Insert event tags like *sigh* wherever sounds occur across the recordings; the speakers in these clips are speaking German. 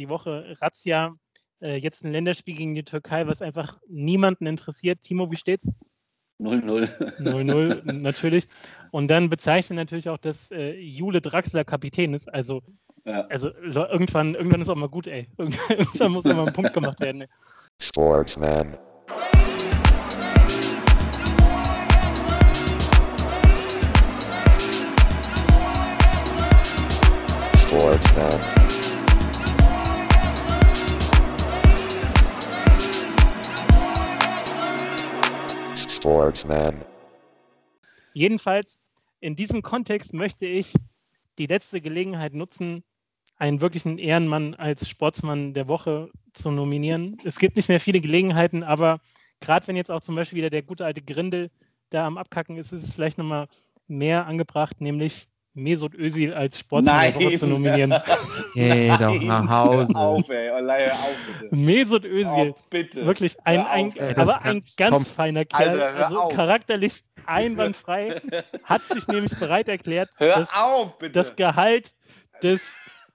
die Woche Razzia, äh, jetzt ein Länderspiel gegen die Türkei, was einfach niemanden interessiert. Timo, wie steht's? 0-0. 0-0 *laughs* natürlich. Und dann bezeichnet natürlich auch, dass äh, Jule Draxler Kapitän ist. Also, ja. also irgendwann, irgendwann ist auch mal gut, ey. *laughs* Irgendwann muss auch mal ein Punkt gemacht werden. Ey. Sportsman. Sportsman. Sportsman. Jedenfalls, in diesem Kontext möchte ich die letzte Gelegenheit nutzen, einen wirklichen Ehrenmann als Sportsmann der Woche zu nominieren. Es gibt nicht mehr viele Gelegenheiten, aber gerade wenn jetzt auch zum Beispiel wieder der gute alte Grindel da am Abkacken ist, ist es vielleicht nochmal mehr angebracht, nämlich Mesut Özil als der Woche zu nominieren. *laughs* Geh doch nach Hause. Auf, ey. Oh, auf, bitte. Mesut Özil. Oh, bitte. Wirklich ein, ein auf, aber ein ganz komm. feiner Kerl. Alter, also auf. charakterlich einwandfrei. hat sich nämlich bereit erklärt, das, auf, das Gehalt des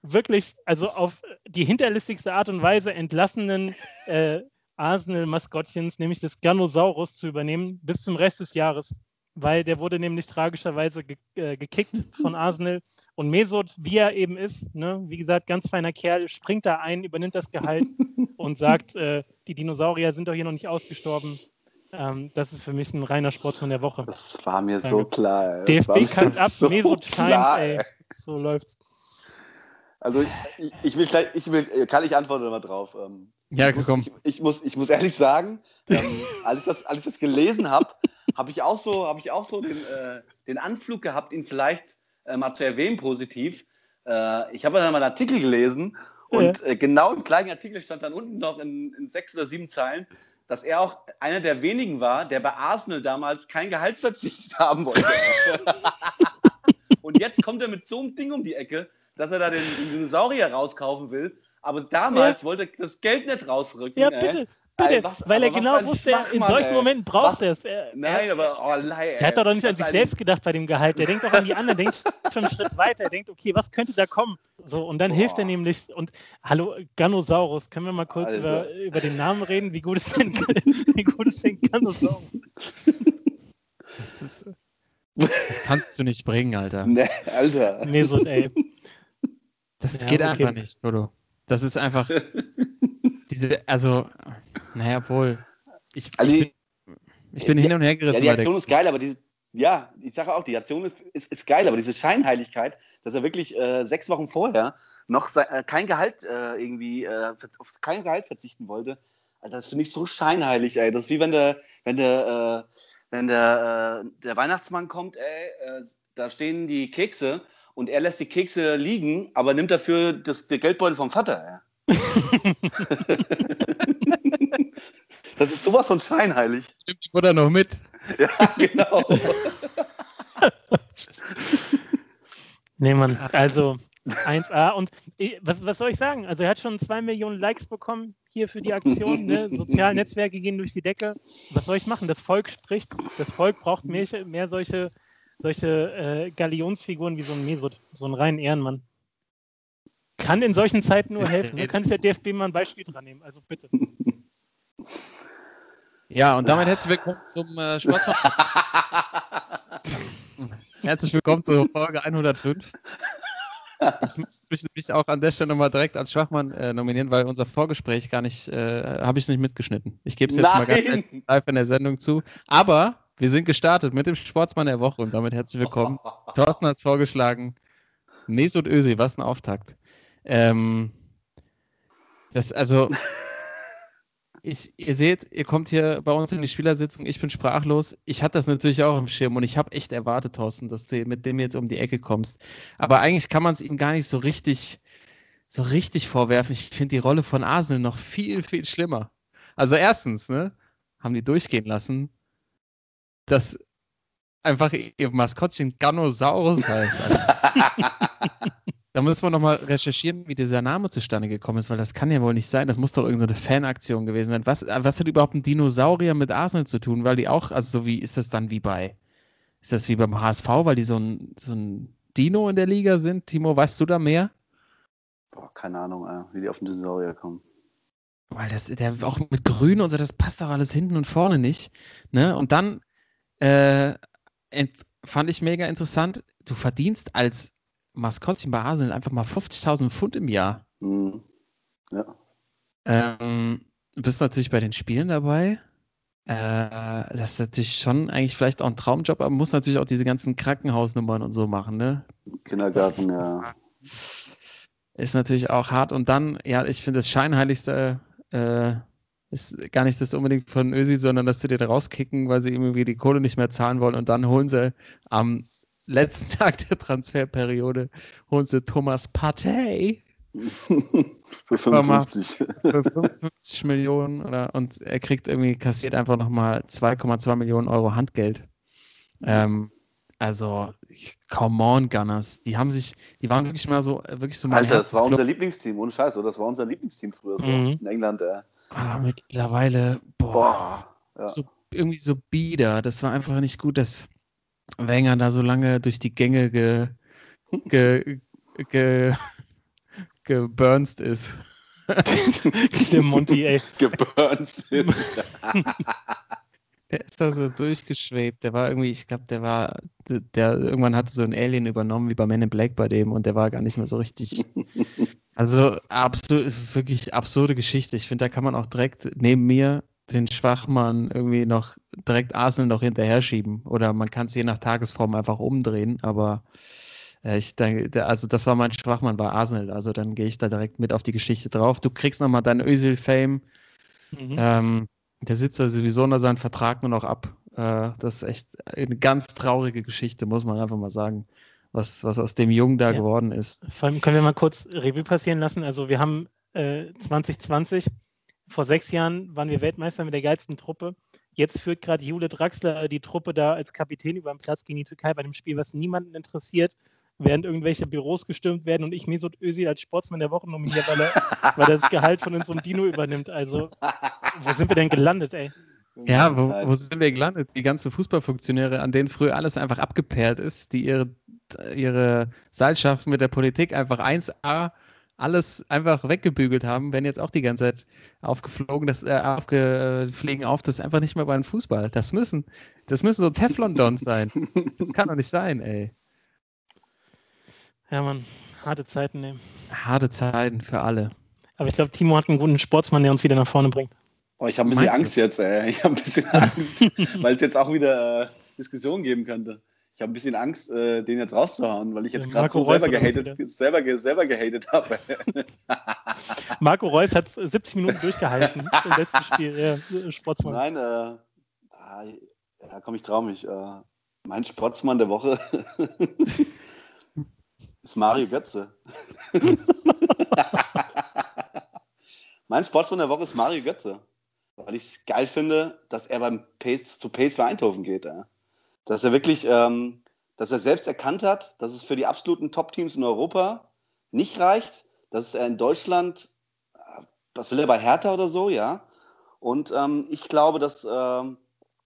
wirklich, also auf die hinterlistigste Art und Weise entlassenen äh, Arsenal-Maskottchens, nämlich des Ganosaurus, zu übernehmen, bis zum Rest des Jahres weil der wurde nämlich tragischerweise ge äh, gekickt von *laughs* Arsenal. Und Mesut, wie er eben ist, ne, wie gesagt, ganz feiner Kerl, springt da ein, übernimmt das Gehalt *laughs* und sagt, äh, die Dinosaurier sind doch hier noch nicht ausgestorben. Ähm, das ist für mich ein reiner Sportsmann der Woche. Das war mir so klar. Ey. DFB kackt ab, so Mesut scheint, ey. So läuft's. Also ich, ich, ich, will gleich, ich will, kann ich antworten mal drauf. Ähm, ja, ich komm. Muss, ich, muss, ich muss ehrlich sagen, ähm, *laughs* als, ich das, als ich das gelesen habe, habe ich auch so, hab ich auch so den, äh, den Anflug gehabt, ihn vielleicht äh, mal zu erwähnen, positiv. Äh, ich habe dann mal einen Artikel gelesen und ja. Äh, genau im gleichen Artikel stand dann unten noch in, in sechs oder sieben Zeilen, dass er auch einer der wenigen war, der bei Arsenal damals kein Gehaltsverzicht *laughs* haben wollte. *laughs* und jetzt kommt er mit so einem Ding um die Ecke, dass er da den, den Dinosaurier rauskaufen will. Aber damals ja. wollte er das Geld nicht rausrücken. Ja, bitte. Bitte, was, weil er genau wusste, in solchen ey. Momenten braucht er es. Nein, aber oh, leih, Der hat doch nicht an sich selbst gedacht bei dem Gehalt. Der denkt doch an die anderen, denkt schon einen Schritt weiter. Er denkt, okay, was könnte da kommen? So, und dann Boah. hilft er nämlich. Und hallo, Ganosaurus, können wir mal kurz über, über den Namen reden? Wie gut ist denn, wie gut ist denn Ganosaurus? Das, ist, das kannst du nicht bringen, Alter. *laughs* Nee, Alter. Nee, so, ey. Das ja, geht okay. einfach nicht, Dodo. Das ist einfach. *laughs* diese, also, naja, wohl. Ich, also ich bin, ich bin hin und her gerissen. Ja, die Aktion ist geil, aber diese, ja, ich sage auch, die Aktion ist, ist, ist, geil, aber diese Scheinheiligkeit, dass er wirklich äh, sechs Wochen vorher noch äh, kein Gehalt äh, irgendwie, äh, auf kein Gehalt verzichten wollte, das finde ich so scheinheilig, ey. Das ist wie wenn der, wenn der, äh, wenn der, äh, der Weihnachtsmann kommt, ey, da stehen die Kekse und er lässt die Kekse liegen, aber nimmt dafür das, den Geldbeutel vom Vater. *laughs* das ist sowas von scheinheilig. Stimmt die Mutter noch mit? *laughs* Ja, genau. nee, Mann, also 1A. Und was, was soll ich sagen? Also er hat schon zwei Millionen Likes bekommen hier für die Aktion. Ne? *laughs* Soziale Netzwerke gehen durch die Decke. Was soll ich machen? Das Volk spricht. Das Volk braucht mehr, mehr solche solche äh, Galionsfiguren wie so ein Mesut, so ein reinen Ehrenmann. Kann in solchen Zeiten nur helfen. Du kannst der DFB mal ein Beispiel dran nehmen, also bitte. Ja, und damit herzlich willkommen zum äh, Sportpodcast. *laughs* herzlich willkommen zur Folge 105. Ich möchte mich auch an der Stelle nochmal direkt als Schwachmann äh, nominieren, weil unser Vorgespräch gar nicht, äh, habe ich nicht mitgeschnitten. Ich gebe es jetzt Nein. mal ganz live in der Sendung zu. Aber wir sind gestartet mit dem Sportsmann der Woche und damit herzlich willkommen. *laughs* Thorsten hat es vorgeschlagen. Mesut Özil, was ein Auftakt. Ähm, das, also, *laughs* ich, ihr seht, ihr kommt hier bei uns in die Spielersitzung, ich bin sprachlos. Ich hatte das natürlich auch im Schirm und ich habe echt erwartet, Thorsten, dass du mit dem jetzt um die Ecke kommst. Aber eigentlich kann man es ihm gar nicht so richtig, so richtig vorwerfen. Ich finde die Rolle von Arsenal noch viel, viel schlimmer. Also erstens, ne, haben die durchgehen lassen, dass einfach ihr Maskottchen Ganosaurus heißt. *laughs* *laughs* da müssen wir nochmal recherchieren, wie dieser Name zustande gekommen ist, weil das kann ja wohl nicht sein. Das muss doch irgendeine so Fanaktion gewesen sein. Was, was hat überhaupt ein Dinosaurier mit Arsenal zu tun? Weil die auch, also so wie ist das dann wie bei, ist das wie beim HSV, weil die so ein, so ein Dino in der Liga sind? Timo, weißt du da mehr? Boah, keine Ahnung, äh, wie die auf den Dinosaurier kommen. Weil das, der auch mit Grün und so, das passt doch alles hinten und vorne nicht. Ne? Und dann äh, fand ich mega interessant, du verdienst als Maskottchen bei Arsenal einfach mal 50.000 Pfund im Jahr. Mhm. Ja. Ähm, bist natürlich bei den Spielen dabei. Äh, das ist natürlich schon eigentlich vielleicht auch ein Traumjob, aber muss natürlich auch diese ganzen Krankenhausnummern und so machen, ne? Kindergarten, ja. Ist natürlich auch hart. Und dann, ja, ich finde das Scheinheiligste äh, ist gar nicht das unbedingt von Ösi, sondern dass sie den rauskicken, weil sie irgendwie die Kohle nicht mehr zahlen wollen. Und dann holen sie am letzten *laughs* Tag der Transferperiode, holen sie Thomas Partey *laughs* für 55. Für 55 Millionen oder, und er kriegt irgendwie, kassiert einfach nochmal 2,2 Millionen Euro Handgeld. Ähm, also, come on, Gunners. Die haben sich, die waren wirklich mal so, wirklich so Alter, das war unser Lieblingsteam, ohne Scheiß, oder? Das war unser Lieblingsteam früher so mhm. in England, ja. Ah, mittlerweile, boah, boah ja. so, irgendwie so bieder. Das war einfach nicht gut, dass Wenger da so lange durch die Gänge ge, ge, ge geburnst ist. Der Monty, ey. *laughs* Geburnst ist. Der ist da so durchgeschwebt. Der war irgendwie, ich glaube, der war, der irgendwann hatte so ein Alien übernommen, wie bei Men in Black bei dem, und der war gar nicht mehr so richtig. *laughs* Also absurd, wirklich absurde Geschichte. Ich finde, da kann man auch direkt neben mir den Schwachmann irgendwie noch direkt Arsenal noch hinterher schieben. Oder man kann es je nach Tagesform einfach umdrehen, aber äh, ich denke, also das war mein Schwachmann bei Arsenal. Also dann gehe ich da direkt mit auf die Geschichte drauf. Du kriegst nochmal deinen Özil-Fame. Mhm. Ähm, der sitzt ja sowieso unter seinen Vertrag nur noch ab. Äh, das ist echt eine ganz traurige Geschichte, muss man einfach mal sagen, was, was aus dem Jungen da ja. geworden ist. Vor allem können wir mal kurz Revue passieren lassen. Also wir haben äh, 2020, vor sechs Jahren waren wir Weltmeister mit der geilsten Truppe. Jetzt führt gerade Jule Draxler die Truppe da als Kapitän über den Platz gegen die Türkei bei einem Spiel, was niemanden interessiert während irgendwelche Büros gestürmt werden und ich Mesut Özil als Sportsmann der Woche nominiere, weil er, *laughs* weil er das Gehalt von unserem Dino übernimmt. Also, wo sind wir denn gelandet, ey? Ja, wo, wo sind wir gelandet? Die ganzen Fußballfunktionäre, an denen früher alles einfach abgeperrt ist, die ihre, ihre Seilschaften mit der Politik einfach 1A alles einfach weggebügelt haben, werden jetzt auch die ganze Zeit aufgeflogen, das, äh, aufgefliegen auf, das ist einfach nicht mehr beim Fußball. Das müssen, das müssen so Teflon-Dons sein. Das kann doch nicht sein, ey. Ja, man, harte Zeiten nehmen. Harte Zeiten für alle. Aber ich glaube, Timo hat einen guten Sportsmann, der uns wieder nach vorne bringt. Oh, ich habe ein bisschen Meinst Angst du? jetzt, ey. Ich habe ein bisschen *laughs* Angst, weil es jetzt auch wieder äh, Diskussionen geben könnte. Ich habe ein bisschen Angst, äh, den jetzt rauszuhauen, weil ich jetzt gerade so selber gehatet, selber, selber gehatet habe. *laughs* Marco Reus hat 70 Minuten durchgehalten *laughs* im letzten Spiel. Ja, Sportsmann. Nein, äh, da, ja, komm, ich traue mich. Äh, mein Sportsmann der Woche *laughs* ist Mario Götze. mein Sportsmann der Woche ist Mario Götze. Weil ich es geil finde, dass er beim Pace, zu Pace für Eindhoven geht. Ja. Dass er wirklich, ähm, dass er selbst erkannt hat, dass es für die absoluten Top-Teams in Europa nicht reicht, dass er in Deutschland, was will er bei Hertha oder so, ja. Und ähm, ich glaube, dass, äh,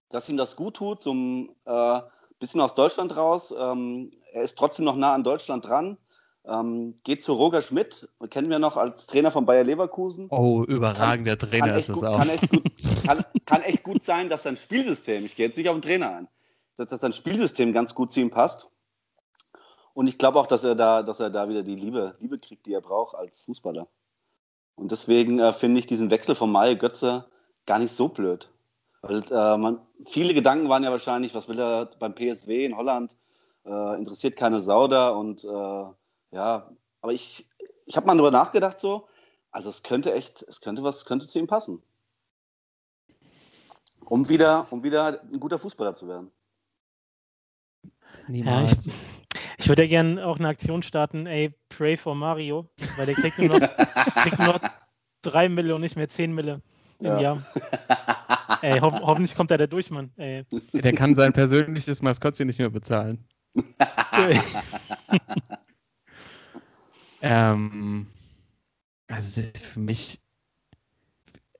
dass ihm das gut tut, so ein äh, bisschen aus Deutschland raus. Ähm, er ist trotzdem noch nah an Deutschland dran. Ähm, geht zu Roger Schmidt, kennen wir noch als Trainer von Bayer Leverkusen. Oh, überragender kann, Trainer kann ist das auch. Kann echt, gut, *laughs* kann, kann echt, gut, sein, dass sein Spielsystem, ich gehe jetzt nicht auf den Trainer ein, dass, sein Spielsystem ganz gut zu ihm passt. Und ich glaube auch, dass er da, dass er da wieder die Liebe, Liebe kriegt, die er braucht als Fußballer. Und deswegen äh, finde ich diesen Wechsel von Mario Götze gar nicht so blöd. Weil äh, man, viele Gedanken waren ja wahrscheinlich, was will er beim PSW in Holland? Äh, interessiert keine Sau da und äh, ja, aber ich, ich habe mal darüber nachgedacht so, also es könnte echt, es könnte was, könnte zu ihm passen. Um wieder, um wieder ein guter Fußballer zu werden. Niemals. Ja, ich, ich würde ja gerne auch eine Aktion starten, ey, pray for Mario, weil der kriegt nur noch, *laughs* kriegt nur noch drei Mille und nicht mehr zehn Mille im ja. Jahr. Ey, ho hoffentlich kommt er da durch, Mann. Ey. Der kann sein persönliches Maskottchen nicht mehr bezahlen. *laughs* Ähm, also für mich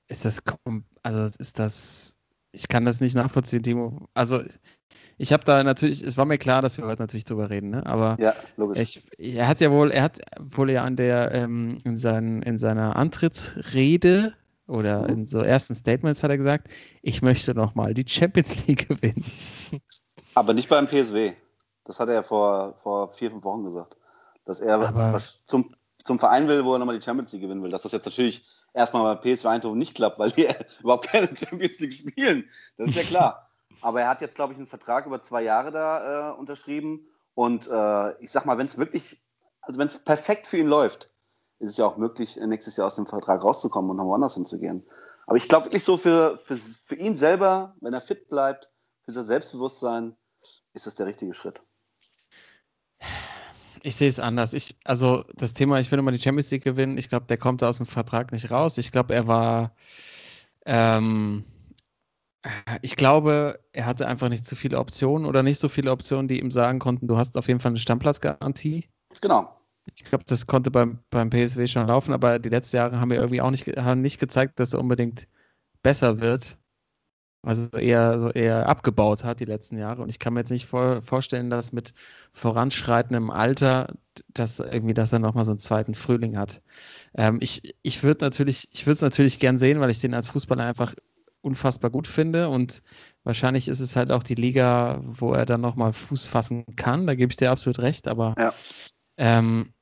ist das, also ist das ich kann das nicht nachvollziehen, Timo. Also ich habe da natürlich, es war mir klar, dass wir heute natürlich drüber reden, ne? aber ja. Ich, er hat ja wohl, er hat wohl ja an der, ähm, in, seinen, in seiner Antrittsrede oder in so ersten Statements hat er gesagt, ich möchte nochmal die Champions League *laughs* gewinnen. Aber nicht beim PSW. Das hat er ja vor, vor vier, fünf Wochen gesagt. Dass er was zum, zum Verein will, wo er nochmal die Champions League gewinnen will. Dass das jetzt natürlich erstmal bei PSV Eindhoven nicht klappt, weil die *laughs* überhaupt keine Champions League spielen. Das ist ja klar. Aber er hat jetzt, glaube ich, einen Vertrag über zwei Jahre da äh, unterschrieben. Und äh, ich sag mal, wenn es wirklich, also wenn es perfekt für ihn läuft, ist es ja auch möglich, nächstes Jahr aus dem Vertrag rauszukommen und noch woanders hinzugehen. Aber ich glaube wirklich so für, für, für ihn selber, wenn er fit bleibt, für sein Selbstbewusstsein, ist das der richtige Schritt. Ich sehe es anders. Ich, also das Thema, ich will immer die Champions League gewinnen, ich glaube, der kommt aus dem Vertrag nicht raus. Ich glaube, er war, ähm, ich glaube, er hatte einfach nicht zu viele Optionen oder nicht so viele Optionen, die ihm sagen konnten, du hast auf jeden Fall eine Stammplatzgarantie. Genau. Ich glaube, das konnte beim, beim PSW schon laufen, aber die letzten Jahre haben wir irgendwie auch nicht, haben nicht gezeigt, dass er unbedingt besser wird. Also eher so eher abgebaut hat die letzten Jahre. Und ich kann mir jetzt nicht vor, vorstellen, dass mit voranschreitendem Alter, dass irgendwie, dass er nochmal so einen zweiten Frühling hat. Ähm, ich ich würde natürlich, ich würde es natürlich gern sehen, weil ich den als Fußballer einfach unfassbar gut finde. Und wahrscheinlich ist es halt auch die Liga, wo er dann nochmal Fuß fassen kann. Da gebe ich dir absolut recht. Aber ja. ähm,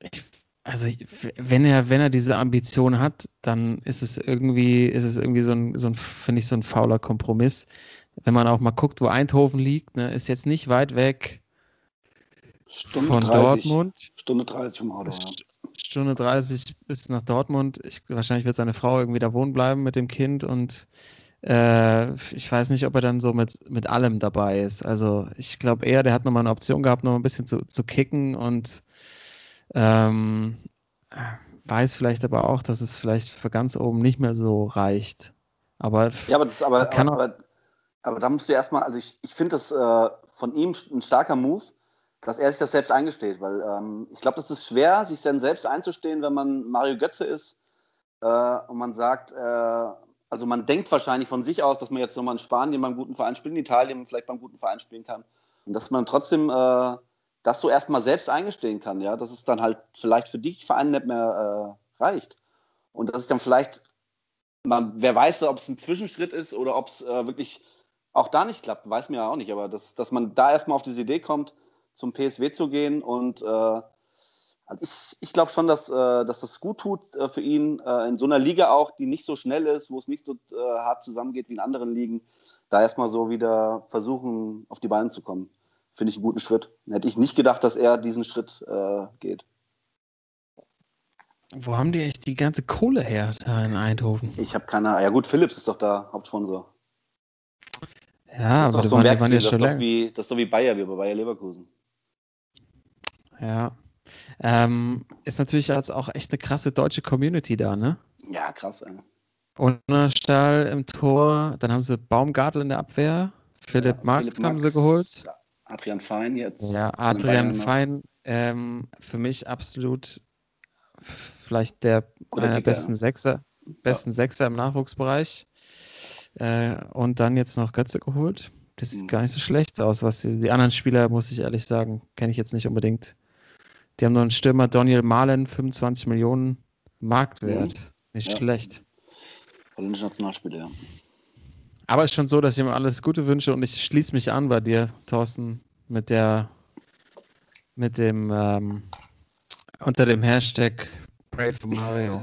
ich also wenn er, wenn er diese Ambition hat, dann ist es irgendwie, ist es irgendwie so ein, so ein finde ich, so ein fauler Kompromiss. Wenn man auch mal guckt, wo Eindhoven liegt, ne, ist jetzt nicht weit weg Stunde von 30, Dortmund. Stunde 30 vom Auto. St Stunde 30 bis nach Dortmund. Ich, wahrscheinlich wird seine Frau irgendwie da wohnen bleiben mit dem Kind und äh, ich weiß nicht, ob er dann so mit, mit allem dabei ist. Also ich glaube eher, der hat nochmal eine Option gehabt, noch ein bisschen zu, zu kicken und ähm, weiß vielleicht aber auch, dass es vielleicht für ganz oben nicht mehr so reicht. Aber ja, aber, das, aber, aber, aber, aber, da musst du erstmal, also ich, ich finde das äh, von ihm ein starker Move, dass er sich das selbst eingesteht, weil ähm, ich glaube, das ist schwer, sich dann selbst einzustehen, wenn man Mario Götze ist äh, und man sagt, äh, also man denkt wahrscheinlich von sich aus, dass man jetzt nochmal in Spanien beim guten Verein spielt, in Italien vielleicht beim guten Verein spielen kann und dass man trotzdem äh, das so erstmal selbst eingestehen kann, ja, dass es dann halt vielleicht für die Vereine nicht mehr äh, reicht. Und dass es dann vielleicht, man, wer weiß, ob es ein Zwischenschritt ist oder ob es äh, wirklich auch da nicht klappt, weiß mir ja auch nicht, aber dass, dass man da erstmal auf diese Idee kommt, zum PSW zu gehen und äh, also ich, ich glaube schon, dass, äh, dass das gut tut äh, für ihn, äh, in so einer Liga auch, die nicht so schnell ist, wo es nicht so hart zusammengeht wie in anderen Ligen, da erstmal so wieder versuchen, auf die Beine zu kommen finde ich einen guten Schritt. Hätte ich nicht gedacht, dass er diesen Schritt äh, geht. Wo haben die echt die ganze Kohle her da in Eindhoven? Ich habe keine Ahnung. Ja gut, Philips ist doch da Hauptsponsor. Ja, das ist aber doch so ein Werkstil, das, ist doch wie, das ist doch wie Bayer, wie bei Bayer Leverkusen. Ja. Ähm, ist natürlich jetzt auch echt eine krasse deutsche Community da, ne? Ja, krass, ey. Unterstall im Tor, dann haben sie Baumgartel in der Abwehr, Philipp ja, Marx Philipp haben Max, sie geholt. Adrian Fein jetzt. Ja, Adrian Fein, ähm, für mich absolut vielleicht der einer besten Sechser, besten ja. Sechser im Nachwuchsbereich. Äh, und dann jetzt noch Götze geholt. Das sieht mhm. gar nicht so schlecht aus. Was die, die, anderen Spieler, muss ich ehrlich sagen, kenne ich jetzt nicht unbedingt. Die haben noch einen Stürmer, Daniel Malen, 25 Millionen Marktwert. Mhm. Nicht ja. schlecht. Holländischer Nationalspieler, ja. Aber es ist schon so, dass ich ihm alles Gute wünsche und ich schließe mich an bei dir, Thorsten, mit der, mit dem, ähm, unter dem Hashtag Pray for Mario.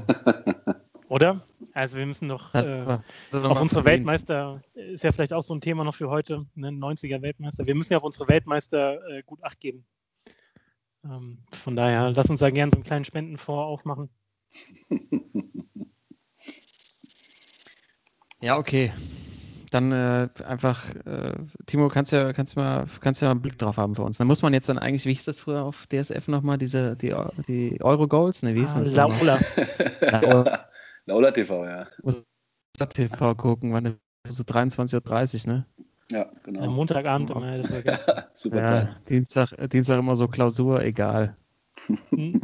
*laughs* Oder? Also wir müssen noch äh, auf unsere Weltmeister, ist ja vielleicht auch so ein Thema noch für heute, ne, 90er Weltmeister. Wir müssen ja auf unsere Weltmeister äh, gut Acht geben. Ähm, von daher, lass uns da gerne so einen kleinen Spendenfonds aufmachen. *laughs* Ja, okay dann äh, einfach, äh, Timo, kannst ja, kannst mal, kannst ja mal einen Blick drauf haben für uns. Dann muss man jetzt dann eigentlich, wie hieß das früher auf DSF nochmal, diese, die, die Euro-Goals? Ne, wie hieß ah, das? Laula. Laula. *laughs* Laula TV, ja. Muss TV gucken, wann ist so 23.30 Uhr, ne? Ja, genau. Am Montagabend immer. *laughs* Super ja, Zeit. Dienstag, Dienstag immer so Klausur, egal. Hm.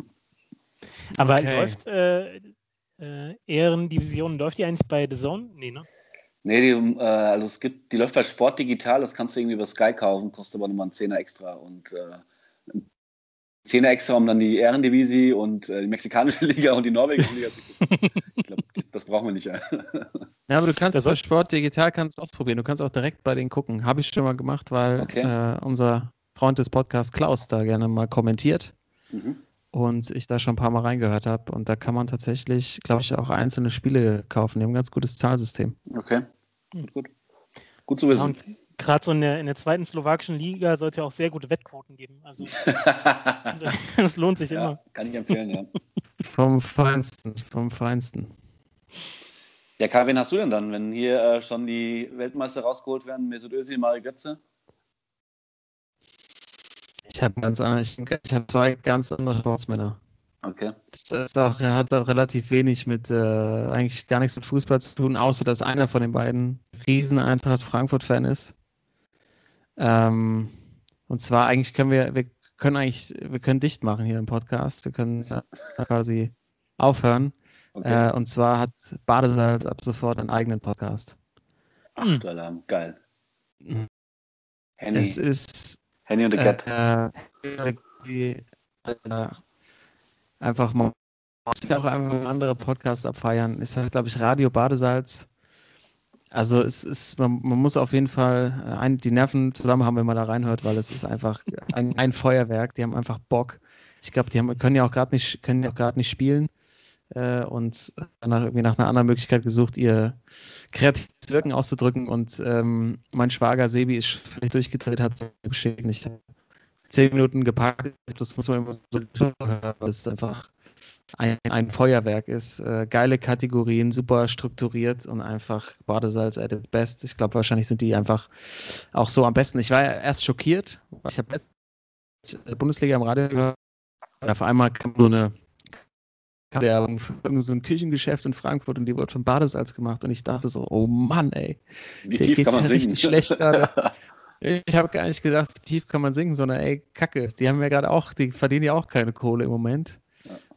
Aber okay. läuft äh, äh, Ehrendivision, läuft die eigentlich bei The Zone? Nee, ne? Nee, die, äh, also es gibt, die läuft bei Sport Digital, das kannst du irgendwie über Sky kaufen, kostet aber nochmal einen Zehner extra. Und äh, Zehner extra, um dann die Ehrendivisie und äh, die mexikanische *laughs* Liga und die norwegische Liga zu gucken. *laughs* ich glaube, das brauchen wir nicht. Ja, aber du kannst bei Sport Digital kannst ausprobieren. Du kannst auch direkt bei denen gucken. Habe ich schon mal gemacht, weil okay. äh, unser Freund des Podcasts Klaus da gerne mal kommentiert. Mhm. Und ich da schon ein paar Mal reingehört habe. Und da kann man tatsächlich, glaube ich, auch einzelne Spiele kaufen. Die haben ein ganz gutes Zahlsystem. Okay. Gut, gut. Gut zu wissen. Ja, Gerade so in der, in der zweiten slowakischen Liga sollte ja auch sehr gute Wettquoten geben. Also *laughs* das lohnt sich ja, immer. Kann ich empfehlen, ja. vom Feinsten, vom Feinsten. Ja, Kai, wen hast du denn dann, wenn hier äh, schon die Weltmeister rausgeholt werden? Mesut Özil, Mario Götze? Ich habe ganz andere, ich, ich habe zwei ganz andere Sportsmänner. Okay. Das ist auch, hat auch relativ wenig mit, äh, eigentlich gar nichts mit Fußball zu tun, außer dass einer von den beiden riesen Eintracht Frankfurt-Fan ist. Ähm, und zwar eigentlich können wir, wir können eigentlich, wir können dicht machen hier im Podcast. Wir können quasi aufhören. Okay. Äh, und zwar hat Badesalz ab sofort einen eigenen Podcast. Ach, hm. Alarm, geil. Henny. Es ist. Henny und the Cat. Äh, äh, einfach mal auch einfach andere Podcasts abfeiern. Ist halt, glaube ich, Radio Badesalz. Also es ist, man, man muss auf jeden Fall äh, ein, die Nerven zusammen haben, wenn man da reinhört, weil es ist einfach ein, ein Feuerwerk. Die haben einfach Bock. Ich glaube, die haben, können ja auch gerade nicht, können ja auch gerade nicht spielen äh, und danach irgendwie nach einer anderen Möglichkeit gesucht, ihr kreatives Wirken auszudrücken. Und ähm, mein Schwager Sebi ist völlig durchgedreht, hat es geschickt. Ich habe zehn Minuten gepackt. Das muss man immer so hören, weil es einfach ein, ein Feuerwerk ist. Äh, geile Kategorien, super strukturiert und einfach Badesalz at its best. Ich glaube, wahrscheinlich sind die einfach auch so am besten. Ich war ja erst schockiert. Ich habe Bundesliga im Radio gehört. Auf einmal kam so eine Werbung für so ein Küchengeschäft in Frankfurt und die wurde von Badesalz gemacht und ich dachte so, oh Mann, ey, wie tief geht's kann man ja richtig schlecht *laughs* gerade. Ich habe gar nicht gedacht, wie tief kann man singen, sondern ey, Kacke, die haben ja gerade auch, die verdienen ja auch keine Kohle im Moment.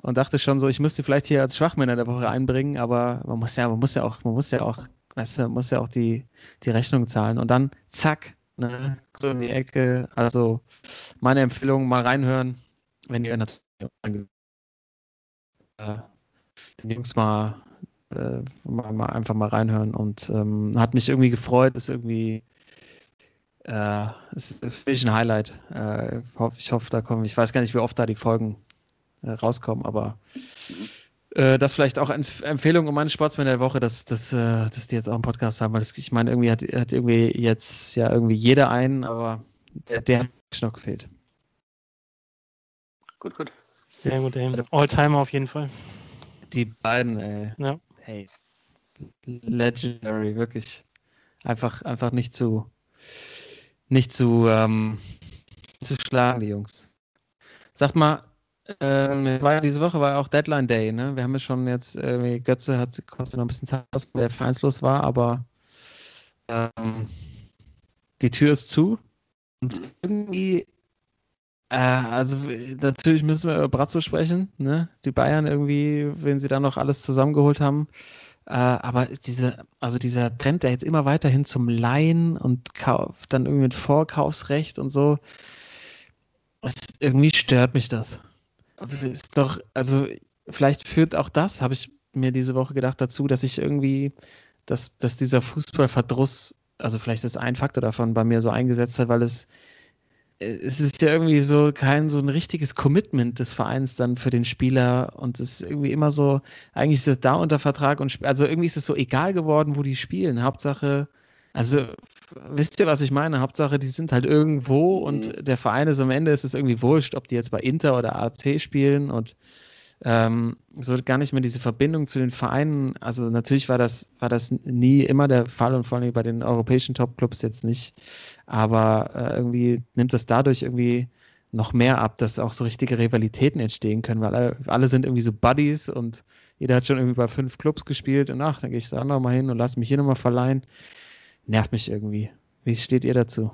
Und dachte schon so, ich müsste vielleicht hier als Schwachmänner der Woche einbringen, aber man muss ja, man muss ja auch, man muss ja auch, weißt du, muss ja auch die, die Rechnung zahlen. Und dann zack, ne, so in die Ecke. Also meine Empfehlung, mal reinhören, wenn ihr natürlich den Jungs mal, äh, mal, mal, einfach mal reinhören und ähm, hat mich irgendwie gefreut, ist irgendwie äh, ist für mich ein Highlight. Äh, ich hoffe, da kommen, ich weiß gar nicht, wie oft da die Folgen äh, rauskommen, aber äh, das vielleicht auch als Empfehlung um meine Sportsmänner der Woche, dass, dass, äh, dass die jetzt auch einen Podcast haben, weil das, ich meine, irgendwie hat, hat irgendwie jetzt ja irgendwie jeder einen, aber der, der hat noch gefehlt. Gut, gut. Sehr gut, ey. Alltimer auf jeden Fall. Die beiden, ey. Ja. Hey. Legendary, wirklich. Einfach, einfach nicht zu, nicht zu, ähm, zu schlagen, die Jungs. Sag mal, ähm, war ja diese Woche war ja auch Deadline Day, ne? Wir haben ja schon jetzt, äh, Götze hat kostet noch ein bisschen Zeit, weil er vereinslos war, aber ähm, die Tür ist zu. Und irgendwie, äh, also natürlich müssen wir über Brazzo sprechen, ne? Die Bayern irgendwie, wenn sie da noch alles zusammengeholt haben. Äh, aber diese, also dieser Trend, der jetzt immer weiterhin zum Leihen und Kauf, dann irgendwie mit Vorkaufsrecht und so, das, irgendwie stört mich das ist doch, also vielleicht führt auch das, habe ich mir diese Woche gedacht, dazu, dass ich irgendwie, dass, dass dieser Fußballverdruss, also vielleicht ist ein Faktor davon bei mir so eingesetzt hat, weil es, es ist ja irgendwie so kein so ein richtiges Commitment des Vereins dann für den Spieler und es ist irgendwie immer so, eigentlich ist es da unter Vertrag und also irgendwie ist es so egal geworden, wo die spielen. Hauptsache, also wisst ihr, was ich meine? Hauptsache, die sind halt irgendwo und mhm. der Verein ist am Ende ist es irgendwie wurscht, ob die jetzt bei Inter oder AC spielen und ähm, so gar nicht mehr diese Verbindung zu den Vereinen. Also natürlich war das, war das nie immer der Fall und vor allem bei den europäischen Topclubs jetzt nicht. Aber äh, irgendwie nimmt das dadurch irgendwie noch mehr ab, dass auch so richtige Rivalitäten entstehen können, weil alle, alle sind irgendwie so Buddies und jeder hat schon irgendwie bei fünf Clubs gespielt und ach, dann gehe ich da nochmal hin und lasse mich hier nochmal verleihen nervt mich irgendwie. Wie steht ihr dazu?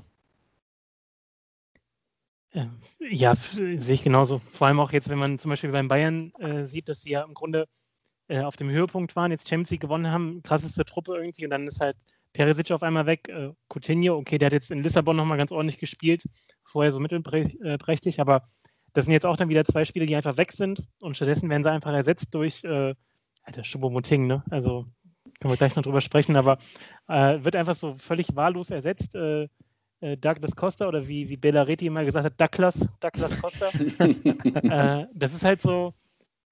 Ähm, ja, sehe ich genauso. Vor allem auch jetzt, wenn man zum Beispiel beim Bayern äh, sieht, dass sie ja im Grunde äh, auf dem Höhepunkt waren, jetzt Champions League gewonnen haben, krasseste Truppe irgendwie und dann ist halt Perisic auf einmal weg, äh, Coutinho, okay, der hat jetzt in Lissabon nochmal ganz ordentlich gespielt, vorher so mittelprächtig, aber das sind jetzt auch dann wieder zwei Spiele, die einfach weg sind und stattdessen werden sie einfach ersetzt durch, äh, Alter, Choupo-Moting, ne? Also können wir gleich noch drüber sprechen, aber äh, wird einfach so völlig wahllos ersetzt. Äh, Douglas Costa oder wie, wie Bellaretti immer gesagt hat, Douglas, Douglas Costa. *laughs* äh, das ist halt so,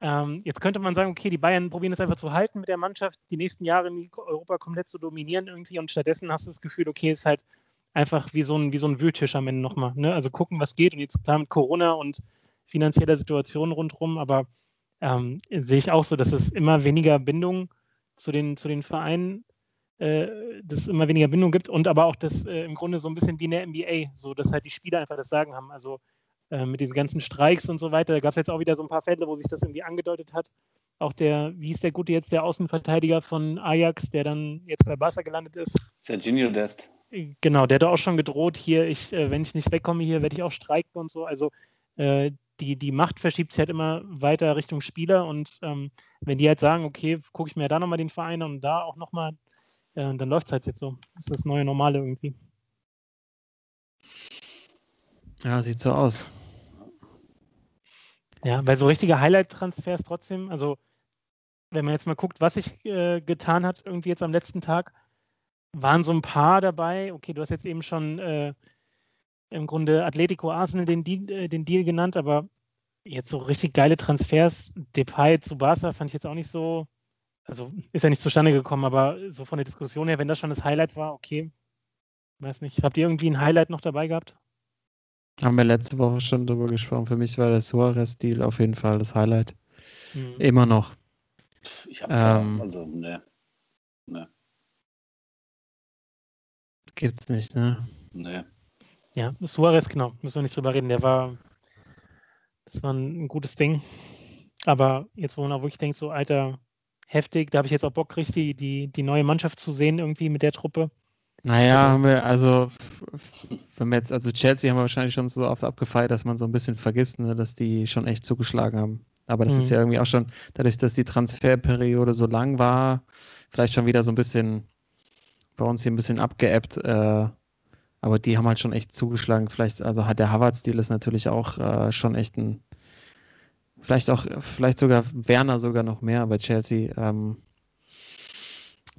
ähm, jetzt könnte man sagen, okay, die Bayern probieren es einfach zu halten mit der Mannschaft, die nächsten Jahre in Europa komplett zu dominieren irgendwie und stattdessen hast du das Gefühl, okay, es ist halt einfach wie so ein, wie so ein Wühltisch am Ende nochmal. Ne? Also gucken, was geht und jetzt klar mit Corona und finanzieller Situation rundherum, aber ähm, sehe ich auch so, dass es immer weniger Bindung zu den, zu den Vereinen äh, dass es immer weniger Bindung gibt und aber auch das äh, im Grunde so ein bisschen wie in der NBA, so dass halt die Spieler einfach das Sagen haben. Also äh, mit diesen ganzen Streiks und so weiter, da gab es jetzt auch wieder so ein paar Fälle, wo sich das irgendwie angedeutet hat. Auch der, wie hieß der gute jetzt, der Außenverteidiger von Ajax, der dann jetzt bei Barca gelandet ist? Serginho Dest. Genau, der hat auch schon gedroht, hier, ich, äh, wenn ich nicht wegkomme hier, werde ich auch streiken und so. Also die, die Macht verschiebt sich halt immer weiter Richtung Spieler und ähm, wenn die halt sagen, okay, gucke ich mir da nochmal den Verein an und da auch nochmal, äh, dann läuft es halt jetzt so. Das ist das neue Normale irgendwie. Ja, sieht so aus. Ja, weil so richtige Highlight-Transfers trotzdem, also wenn man jetzt mal guckt, was sich äh, getan hat, irgendwie jetzt am letzten Tag, waren so ein paar dabei. Okay, du hast jetzt eben schon äh, im Grunde Atletico Arsenal den, äh, den Deal genannt, aber jetzt so richtig geile Transfers, Depay zu Barca fand ich jetzt auch nicht so, also ist ja nicht zustande gekommen, aber so von der Diskussion her, wenn das schon das Highlight war, okay, weiß nicht. Habt ihr irgendwie ein Highlight noch dabei gehabt? Haben wir letzte Woche schon drüber gesprochen. Für mich war der Suarez-Deal auf jeden Fall das Highlight. Mhm. Immer noch. Ich habe ähm, also, ne. Ne. Gibt's nicht, ne? Ne. Ja, Suarez, genau, müssen wir nicht drüber reden. Der war, das war ein, gutes Ding. Aber jetzt, wo man auch wirklich denkt, so alter, heftig, da habe ich jetzt auch Bock, richtig die, die neue Mannschaft zu sehen, irgendwie mit der Truppe. Naja, also, haben wir, also, wenn wir jetzt, also Chelsea haben wir wahrscheinlich schon so oft abgefeiert, dass man so ein bisschen vergisst, ne, dass die schon echt zugeschlagen haben. Aber das mhm. ist ja irgendwie auch schon, dadurch, dass die Transferperiode so lang war, vielleicht schon wieder so ein bisschen bei uns hier ein bisschen abgeebbt. Äh, aber die haben halt schon echt zugeschlagen. Vielleicht, also hat der Harvard-Stil ist natürlich auch äh, schon echt ein, vielleicht auch, vielleicht sogar Werner sogar noch mehr bei Chelsea. Ähm,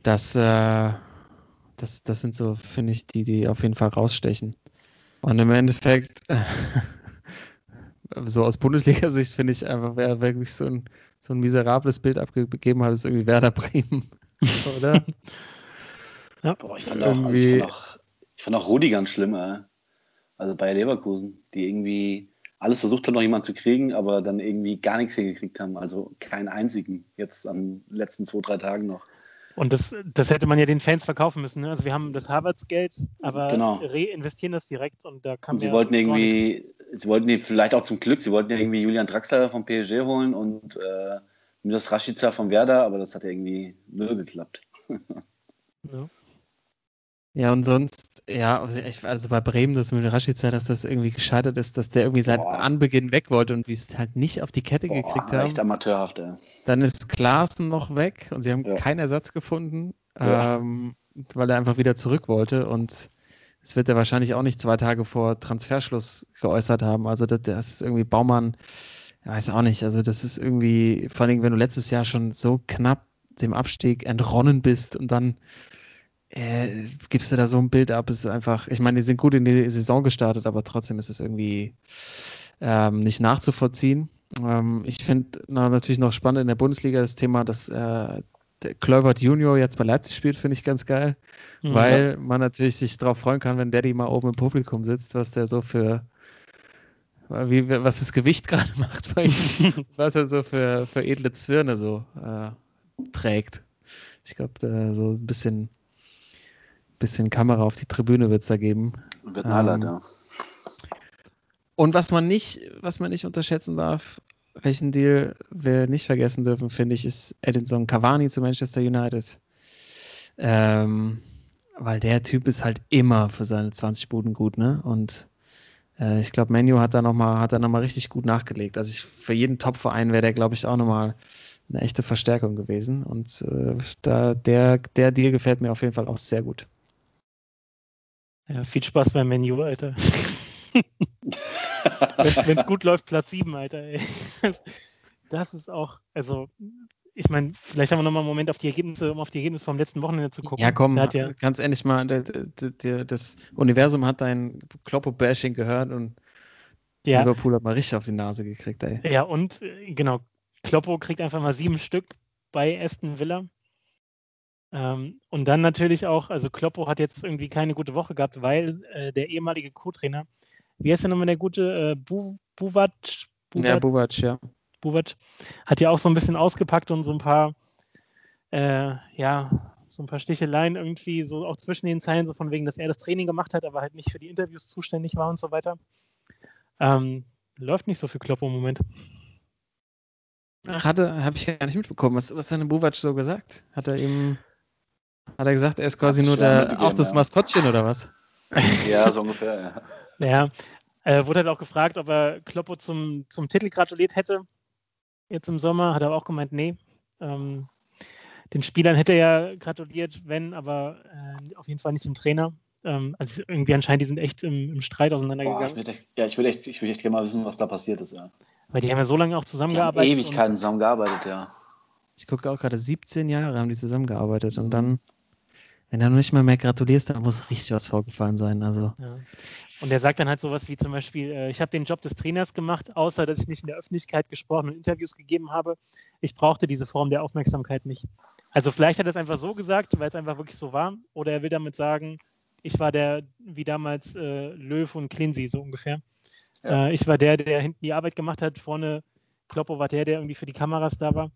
das, äh, das, das sind so, finde ich, die, die auf jeden Fall rausstechen. Und im Endeffekt, *laughs* so aus Bundesliga-Sicht finde ich einfach, wer wirklich so ein, so ein miserables Bild abgegeben hat, ist irgendwie Werder Bremen. *laughs* Oder? ja. Boah, ich fand auch, also ich fand auch ich fand auch Rudi ganz schlimm, ey. also bei Leverkusen, die irgendwie alles versucht haben, noch jemanden zu kriegen, aber dann irgendwie gar nichts hingekriegt haben. Also keinen einzigen jetzt an den letzten zwei, drei Tagen noch. Und das, das hätte man ja den Fans verkaufen müssen. Ne? Also wir haben das Harvards-Geld, aber genau. reinvestieren das direkt und da kann man. Sie wollten irgendwie, sie wollten die vielleicht auch zum Glück, sie wollten ja irgendwie Julian Draxler vom PSG holen und äh, Milos Rashica vom Werder, aber das hat ja irgendwie null geklappt. ja. Ja, und sonst, ja, also bei Bremen, das mit Rashica, dass das irgendwie gescheitert ist, dass der irgendwie seit Boah. Anbeginn weg wollte und sie es halt nicht auf die Kette Boah, gekriegt haben. Echt amateurhaft, ey. Dann ist Klaassen noch weg und sie haben ja. keinen Ersatz gefunden, ja. ähm, weil er einfach wieder zurück wollte und es wird er wahrscheinlich auch nicht zwei Tage vor Transferschluss geäußert haben. Also das, das ist irgendwie Baumann, weiß auch nicht, also das ist irgendwie, vor allem wenn du letztes Jahr schon so knapp dem Abstieg entronnen bist und dann äh, gibst du da so ein Bild ab, ist einfach, ich meine, die sind gut in die Saison gestartet, aber trotzdem ist es irgendwie ähm, nicht nachzuvollziehen. Ähm, ich finde natürlich noch spannend in der Bundesliga das Thema, dass äh, Kluivert Junior jetzt bei Leipzig spielt, finde ich ganz geil, mhm. weil man natürlich sich darauf freuen kann, wenn Daddy mal oben im Publikum sitzt, was der so für wie, was das Gewicht *laughs* gerade macht bei ihm, *laughs* was er so für, für edle Zwirne so äh, trägt. Ich glaube, so ein bisschen bisschen Kamera auf die Tribüne wird es da geben. Wird ähm, ja. Und was man nicht, was man nicht unterschätzen darf, welchen Deal wir nicht vergessen dürfen, finde ich, ist Edinson Cavani zu Manchester United. Ähm, weil der Typ ist halt immer für seine 20 Buden gut, ne? Und äh, ich glaube, Menu hat da nochmal, hat da noch mal richtig gut nachgelegt. Also ich, für jeden Top-Verein wäre der, glaube ich, auch nochmal eine echte Verstärkung gewesen. Und äh, da, der, der Deal gefällt mir auf jeden Fall auch sehr gut. Ja, viel Spaß beim Menu, Alter. Wenn es gut läuft, Platz 7, Alter. Ey. Das ist auch, also ich meine, vielleicht haben wir nochmal einen Moment auf die Ergebnisse, um auf die Ergebnisse vom letzten Wochenende zu gucken. Ja, komm, ja, ganz ehrlich mal, das Universum hat dein Kloppo-Bashing gehört und ja. Liverpool hat mal richtig auf die Nase gekriegt, ey. Ja, und äh, genau, Kloppo kriegt einfach mal sieben Stück bei Aston Villa. Ähm, und dann natürlich auch, also Kloppo hat jetzt irgendwie keine gute Woche gehabt, weil äh, der ehemalige Co-Trainer, wie heißt der nochmal der gute? Äh, Bu Buvac? Buvac? Ja, Buvac, ja. Buvac, hat ja auch so ein bisschen ausgepackt und so ein paar, äh, ja, so ein paar Sticheleien irgendwie, so auch zwischen den Zeilen, so von wegen, dass er das Training gemacht hat, aber halt nicht für die Interviews zuständig war und so weiter. Ähm, läuft nicht so viel Kloppo im Moment. Ach, hatte, habe ich gar nicht mitbekommen. Was, was hat denn Buvac so gesagt? Hat er ihm, hat er gesagt, er ist quasi nur der, auch das ja. Maskottchen oder was? *laughs* Ja, so ungefähr, ja. Ja, äh, wurde halt auch gefragt, ob er Kloppo zum, zum Titel gratuliert hätte jetzt im Sommer, hat er auch gemeint, nee. Ähm, den Spielern hätte er ja gratuliert, wenn, aber äh, auf jeden Fall nicht dem Trainer. Ähm, also irgendwie anscheinend, die sind echt im, im Streit auseinandergegangen. Boah, ich ja, ich würde echt, ich würd echt gerne mal wissen, was da passiert ist, ja. Weil die haben ja so lange auch zusammengearbeitet. Ewigkeiten zusammengearbeitet, ja. Ich gucke auch gerade, 17 Jahre haben die zusammengearbeitet und dann, wenn du nicht mal mehr gratulierst, dann muss richtig was vorgefallen sein. Also. Ja. Und er sagt dann halt sowas wie zum Beispiel, äh, ich habe den Job des Trainers gemacht, außer dass ich nicht in der Öffentlichkeit gesprochen und Interviews gegeben habe. Ich brauchte diese Form der Aufmerksamkeit nicht. Also vielleicht hat er es einfach so gesagt, weil es einfach wirklich so war. Oder er will damit sagen, ich war der, wie damals äh, Löw und Clincy so ungefähr. Ja. Äh, ich war der, der hinten die Arbeit gemacht hat. Vorne Kloppo war der, der irgendwie für die Kameras da war.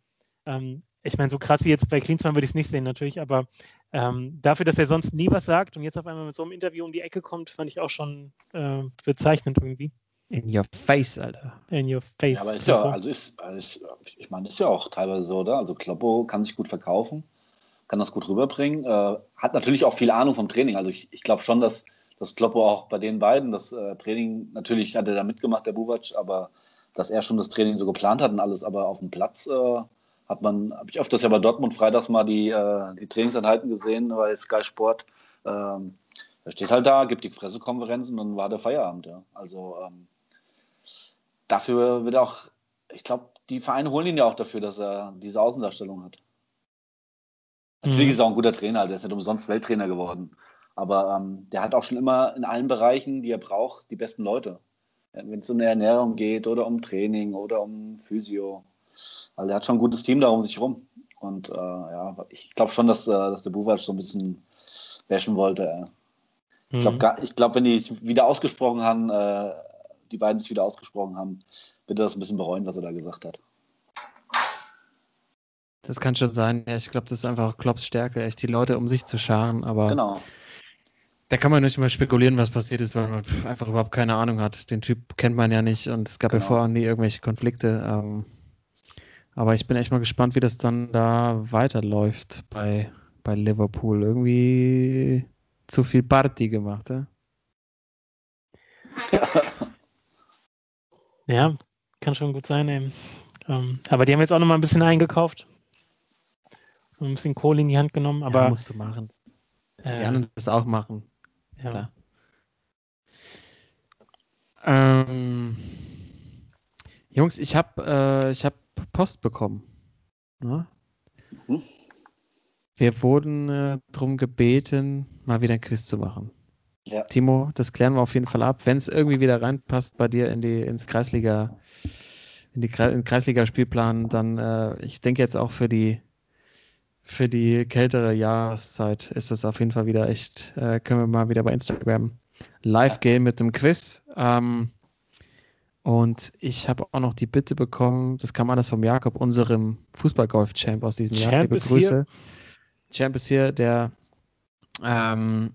Ähm, ich meine, so krass wie jetzt bei Klinsmann würde ich es nicht sehen natürlich, aber ähm, dafür, dass er sonst nie was sagt und jetzt auf einmal mit so einem Interview um die Ecke kommt, fand ich auch schon äh, bezeichnend irgendwie. In your face, Alter. In your face. Ja, aber ist ja, also ist, ist ich meine, ist ja auch teilweise so, oder? Also Kloppo kann sich gut verkaufen, kann das gut rüberbringen, äh, hat natürlich auch viel Ahnung vom Training. Also ich, ich glaube schon, dass, dass Kloppo auch bei den beiden das äh, Training, natürlich hat er da mitgemacht, der Buvac, aber dass er schon das Training so geplant hat und alles, aber auf dem Platz äh, hat man, habe ich öfters ja bei Dortmund freitags mal die, äh, die Trainingseinheiten gesehen bei Sky Sport. Ähm, er steht halt da, gibt die Pressekonferenzen und war der Feierabend. Ja. Also ähm, dafür wird auch, ich glaube, die Vereine holen ihn ja auch dafür, dass er diese Außendarstellung hat. Natürlich mhm. ist er auch ein guter Trainer, der ist nicht umsonst Welttrainer geworden. Aber ähm, der hat auch schon immer in allen Bereichen, die er braucht, die besten Leute. Wenn es um eine Ernährung geht oder um Training oder um Physio also er hat schon ein gutes Team da um sich rum. Und äh, ja, ich glaube schon, dass, äh, dass der Buvac so ein bisschen bashen wollte. Äh. Ich glaube, mhm. glaub, wenn die es wieder ausgesprochen haben, äh, die beiden es wieder ausgesprochen haben, wird er das ein bisschen bereuen, was er da gesagt hat. Das kann schon sein. Ja, ich glaube, das ist einfach Klopps Stärke, echt die Leute um sich zu scharen. Aber genau. da kann man nicht mal spekulieren, was passiert ist, weil man einfach überhaupt keine Ahnung hat. Den Typ kennt man ja nicht und es gab genau. ja vorher nie irgendwelche Konflikte. Ähm, aber ich bin echt mal gespannt, wie das dann da weiterläuft bei, bei Liverpool. Irgendwie zu viel Party gemacht, ja? *laughs* Ja, kann schon gut sein. Ey. Ähm, aber die haben jetzt auch noch mal ein bisschen eingekauft. Ein bisschen Kohle in die Hand genommen. Aber ja, musst du machen. Äh, Gerne das auch machen. Ja. Ähm, Jungs, ich habe äh, hab Post bekommen. Ne? Mhm. Wir wurden äh, darum gebeten, mal wieder ein Quiz zu machen. Ja. Timo, das klären wir auf jeden Fall ab. Wenn es irgendwie wieder reinpasst bei dir in die, ins Kreisliga, in die in Kreisliga-Spielplan, dann, äh, ich denke jetzt auch für die für die kältere Jahreszeit ist das auf jeden Fall wieder echt, äh, können wir mal wieder bei Instagram live gehen mit dem Quiz. Ähm, und ich habe auch noch die Bitte bekommen, das kam alles vom Jakob, unserem Fußballgolf-Champ aus diesem Jahr. Champ Liebe Grüße. Hier. Champ ist hier, der ähm,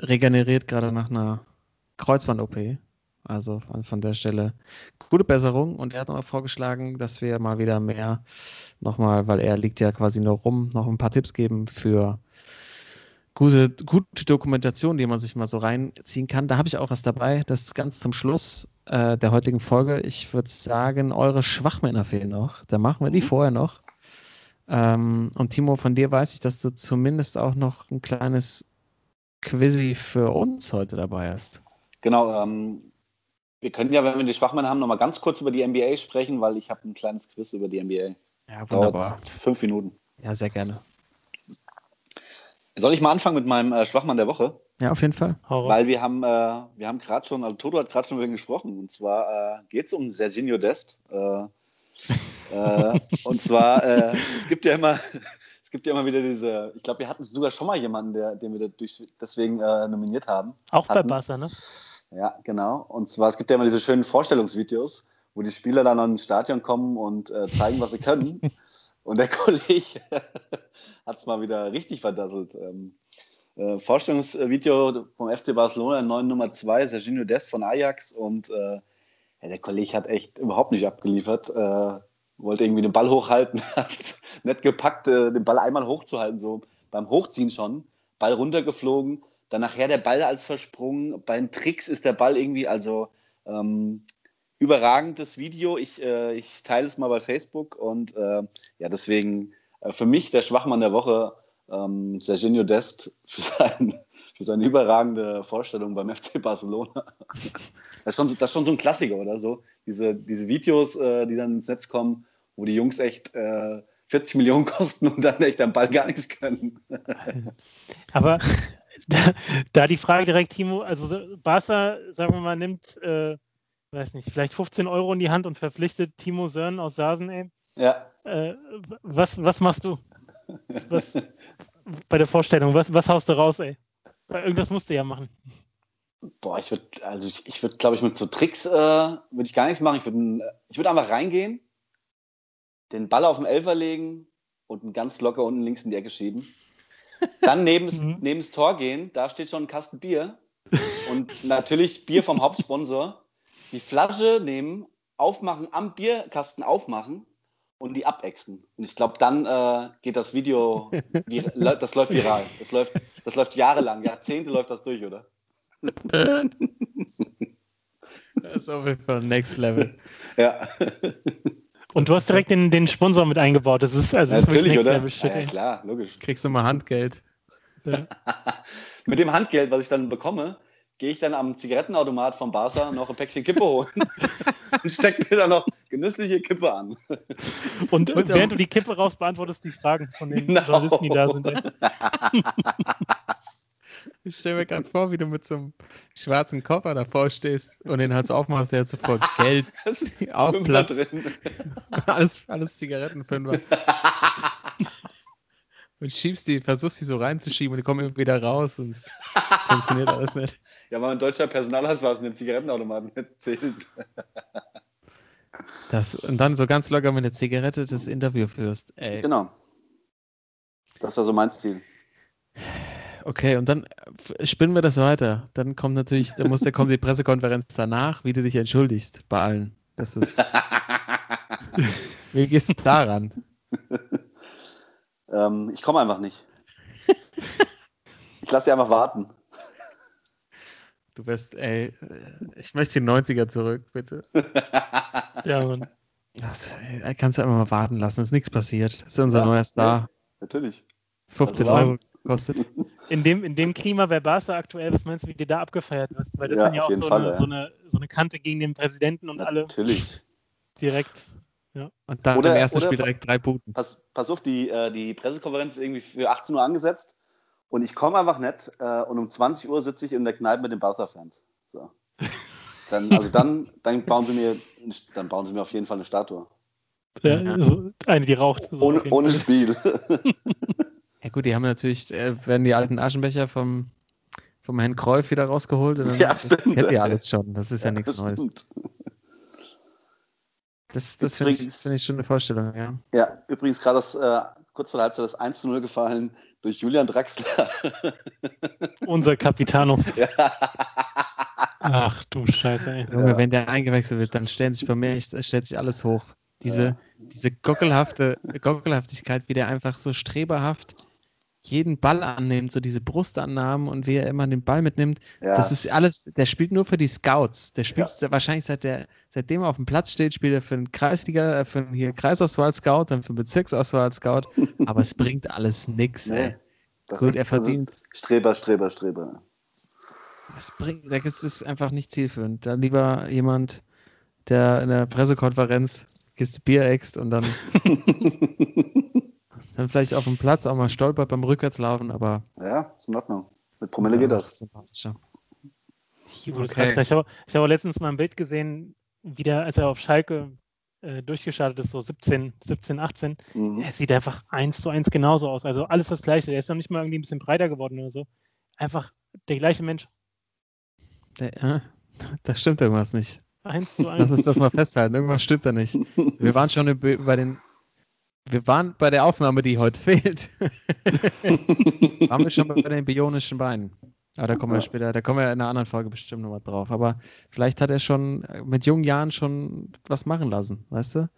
regeneriert gerade nach einer Kreuzband-OP. Also von, von, der Stelle gute Besserung. Und er hat nochmal vorgeschlagen, dass wir mal wieder mehr nochmal, weil er liegt ja quasi nur rum, noch ein paar Tipps geben für gute, gute Dokumentation, die man sich mal so reinziehen kann. Da habe ich auch was dabei. Das ist ganz zum Schluss äh, der heutigen Folge. Ich würde sagen, eure Schwachmänner fehlen noch. Da machen wir die mhm. vorher noch. Ähm, und Timo, von dir weiß ich, dass du zumindest auch noch ein kleines Quizzy für uns heute dabei hast. Genau, ähm, wir können ja, wenn wir die Schwachmann haben, nochmal ganz kurz über die NBA sprechen, weil ich habe ein kleines Quiz über die NBA. Ja, wunderbar. Dauert fünf Minuten. Ja, sehr gerne. Soll ich mal anfangen mit meinem äh, Schwachmann der Woche? Ja, auf jeden Fall. Weil wir haben, äh, wir haben gerade schon, also Toto hat gerade schon über ihn gesprochen. Und zwar äh, geht es um Serginho Dest. Äh, äh, *laughs* und zwar, äh, es gibt ja immer, *laughs* es gibt ja immer wieder diese, ich glaube, wir hatten sogar schon mal jemanden, der, den wir durch, deswegen nominiert haben. Auch hatten. bei Barca, ne? Ja, genau. Und zwar, es gibt ja immer diese schönen Vorstellungsvideos, wo die Spieler dann ins Stadion kommen und zeigen, was sie können. *laughs* und der *laughs* Kollege hat es mal wieder richtig verdasselt. Ähm, äh, Vorstellungsvideo vom FC Barcelona, neuen Nummer 2, Serginho Dest von Ajax. Und äh, ja, der Kollege hat echt überhaupt nicht abgeliefert. Äh, wollte irgendwie den Ball hochhalten, *laughs* hat nett gepackt, äh, den Ball einmal hochzuhalten, so beim Hochziehen schon. Ball runtergeflogen, dann nachher der Ball als versprungen. Bei den Tricks ist der Ball irgendwie, also ähm, überragendes Video. Ich, äh, ich teile es mal bei Facebook und äh, ja, deswegen äh, für mich der Schwachmann der Woche, ähm, Serginho Dest, für, sein, *laughs* für seine überragende Vorstellung beim *laughs* FC Barcelona. das, ist schon, das ist schon so ein Klassiker, oder so? Diese, diese Videos, äh, die dann ins Netz kommen, wo die Jungs echt äh, 40 Millionen *laughs* kosten und dann echt am Ball gar nichts können. Aber da, da, die Frage direkt, Timo, also Barca, sagen wir mal, nimmt, äh, weiß nicht, vielleicht 15 Euro in die Hand und verpflichtet Timo Sörn aus Sasen, ey. Ja. Äh, was, was machst du? Was, bei der Vorstellung, was, was haust du raus, ey? Irgendwas musst du ja machen. Boah, ich würde, also ich, ich würde, glaube ich, mit so Tricks äh, würde ich gar nichts machen. Ich würde ich würd einfach reingehen, den Ball auf den Elfer legen und ihn ganz locker unten links in die Ecke schieben. Dann neben, *laughs* mhm. neben das Tor gehen, da steht schon ein Kasten Bier. Und natürlich Bier vom Hauptsponsor. Die Flasche nehmen, aufmachen, am Bierkasten aufmachen und die abexen. Und ich glaube, dann äh, geht das Video, *laughs* das läuft viral. Das läuft, das läuft jahrelang, Jahrzehnte läuft das durch, oder? *laughs* das ist auf jeden Fall next level. Ja. Und du hast direkt den, den Sponsor mit eingebaut. Das ist, also ja, natürlich, oder? ja, klar, logisch. Kriegst du mal Handgeld. Ja. *laughs* mit dem Handgeld, was ich dann bekomme, gehe ich dann am Zigarettenautomat vom Barca noch ein Päckchen Kippe holen *laughs* und stecke mir dann noch genüssliche Kippe an. Und, und während du die Kippe raus beantwortest, die Fragen von den genau. Journalisten, die da sind. *laughs* Ich stelle mir gerade vor, wie du mit so einem schwarzen Koffer davor stehst und den halt aufmachst, der hat sofort *laughs* Geld auf Platz. alles, alles Zigarettenfünfer und schiebst die, versuchst die so reinzuschieben und die kommen irgendwie wieder raus und es funktioniert alles nicht. *laughs* Ja, weil ein deutscher Personalausweis in dem Zigarettenautomaten nicht *laughs* zählt. Das, und dann so ganz locker mit einer Zigarette das Interview führst. Ey. Genau. Das war so mein Ziel. Okay, und dann spinnen wir das weiter. Dann kommt natürlich, da muss, da kommt die Pressekonferenz danach, wie du dich entschuldigst bei allen. Das ist. *laughs* wie gehst du daran? Ähm, ich komme einfach nicht. ich lasse sie einfach warten. Du bist, ey, ich möchte die 90er zurück, bitte. *laughs* ja, Mann. Das, ey, kannst du einfach mal warten lassen, ist nichts passiert. Das ist unser ja, neuer Star. Ja, natürlich. 15 also, Euro kostet. In dem, in dem Klima wäre Barca aktuell, was meinst du, wie dir da abgefeiert wirst? Weil das ja, dann ja auch so, Fall, eine, ja. so, eine, so eine Kante gegen den Präsidenten und natürlich. alle. Natürlich. Direkt. Ja. Und dann oder, im ersten Spiel direkt drei Punkte. Pass, pass auf, die, äh, die Pressekonferenz ist irgendwie für 18 Uhr angesetzt und ich komme einfach nicht äh, und um 20 Uhr sitze ich in der Kneipe mit den Barca-Fans. So. Dann, also dann, dann, bauen sie mir, dann bauen sie mir auf jeden Fall eine Statue. Ja, also eine, die raucht. So ohne, ohne Spiel. *laughs* ja gut, die haben natürlich, äh, werden die alten Aschenbecher vom, vom Herrn Kräuf wieder rausgeholt und dann ja, kennt ihr alles schon. Das ist ja, ja nichts Neues. Stimmt. Das, das finde ich, find ich schon eine Vorstellung, ja. Ja, übrigens gerade das, äh, kurz vor der Halbzeit das 1 zu 0 gefallen durch Julian Draxler. *laughs* Unser Capitano. Ja. Ach du Scheiße, ey. Junge, ja. wenn der eingewechselt wird, dann stellen sich bei mir stellt sich alles hoch. Diese, ja. diese gockelhafte Gockelhaftigkeit, wie der einfach so streberhaft jeden Ball annimmt, so diese Brustannahmen und wie er immer den Ball mitnimmt. Ja. Das ist alles, der spielt nur für die Scouts. Der spielt ja. wahrscheinlich seit der, seitdem er auf dem Platz steht, spielt er für einen Kreisliga, äh, für einen hier Kreisauswahl-Scout, dann für einen Bezirksauswahl-Scout. *laughs* Aber es bringt alles nix, nee. Gut, er verdient. das ist Streber, Streber, Streber. Es bringt, das ist einfach nicht zielführend. Da lieber jemand, der in der Pressekonferenz Kiste Bier äxt und dann, *laughs* *laughs* dann vielleicht auf dem Platz auch mal stolpert beim Rückwärtslaufen, aber ja, ist in Ordnung. Mit Promille geht Ja, das. wo du Okay. ich habe ich habe letztens mal ein Bild gesehen, wie der, als er auf Schalke äh, durchgestartet ist, so 17, 17, 18. Mhm. Er sieht einfach eins zu eins genauso aus. Also alles das Gleiche. Er ist noch nicht mal irgendwie ein bisschen breiter geworden oder so. Einfach der gleiche Mensch. Der, ja, *laughs* da stimmt irgendwas nicht. Eins zu Lass eins. uns das mal festhalten. Irgendwas stimmt da nicht. Wir waren schon bei den. Wir waren bei der Aufnahme, die heute fehlt. *laughs* waren wir schon bei den bionischen Beinen. Aber da kommen wir Ja. später, da kommen wir in einer anderen Folge bestimmt nochmal drauf. Aber vielleicht hat er schon mit jungen Jahren schon was machen lassen, weißt du?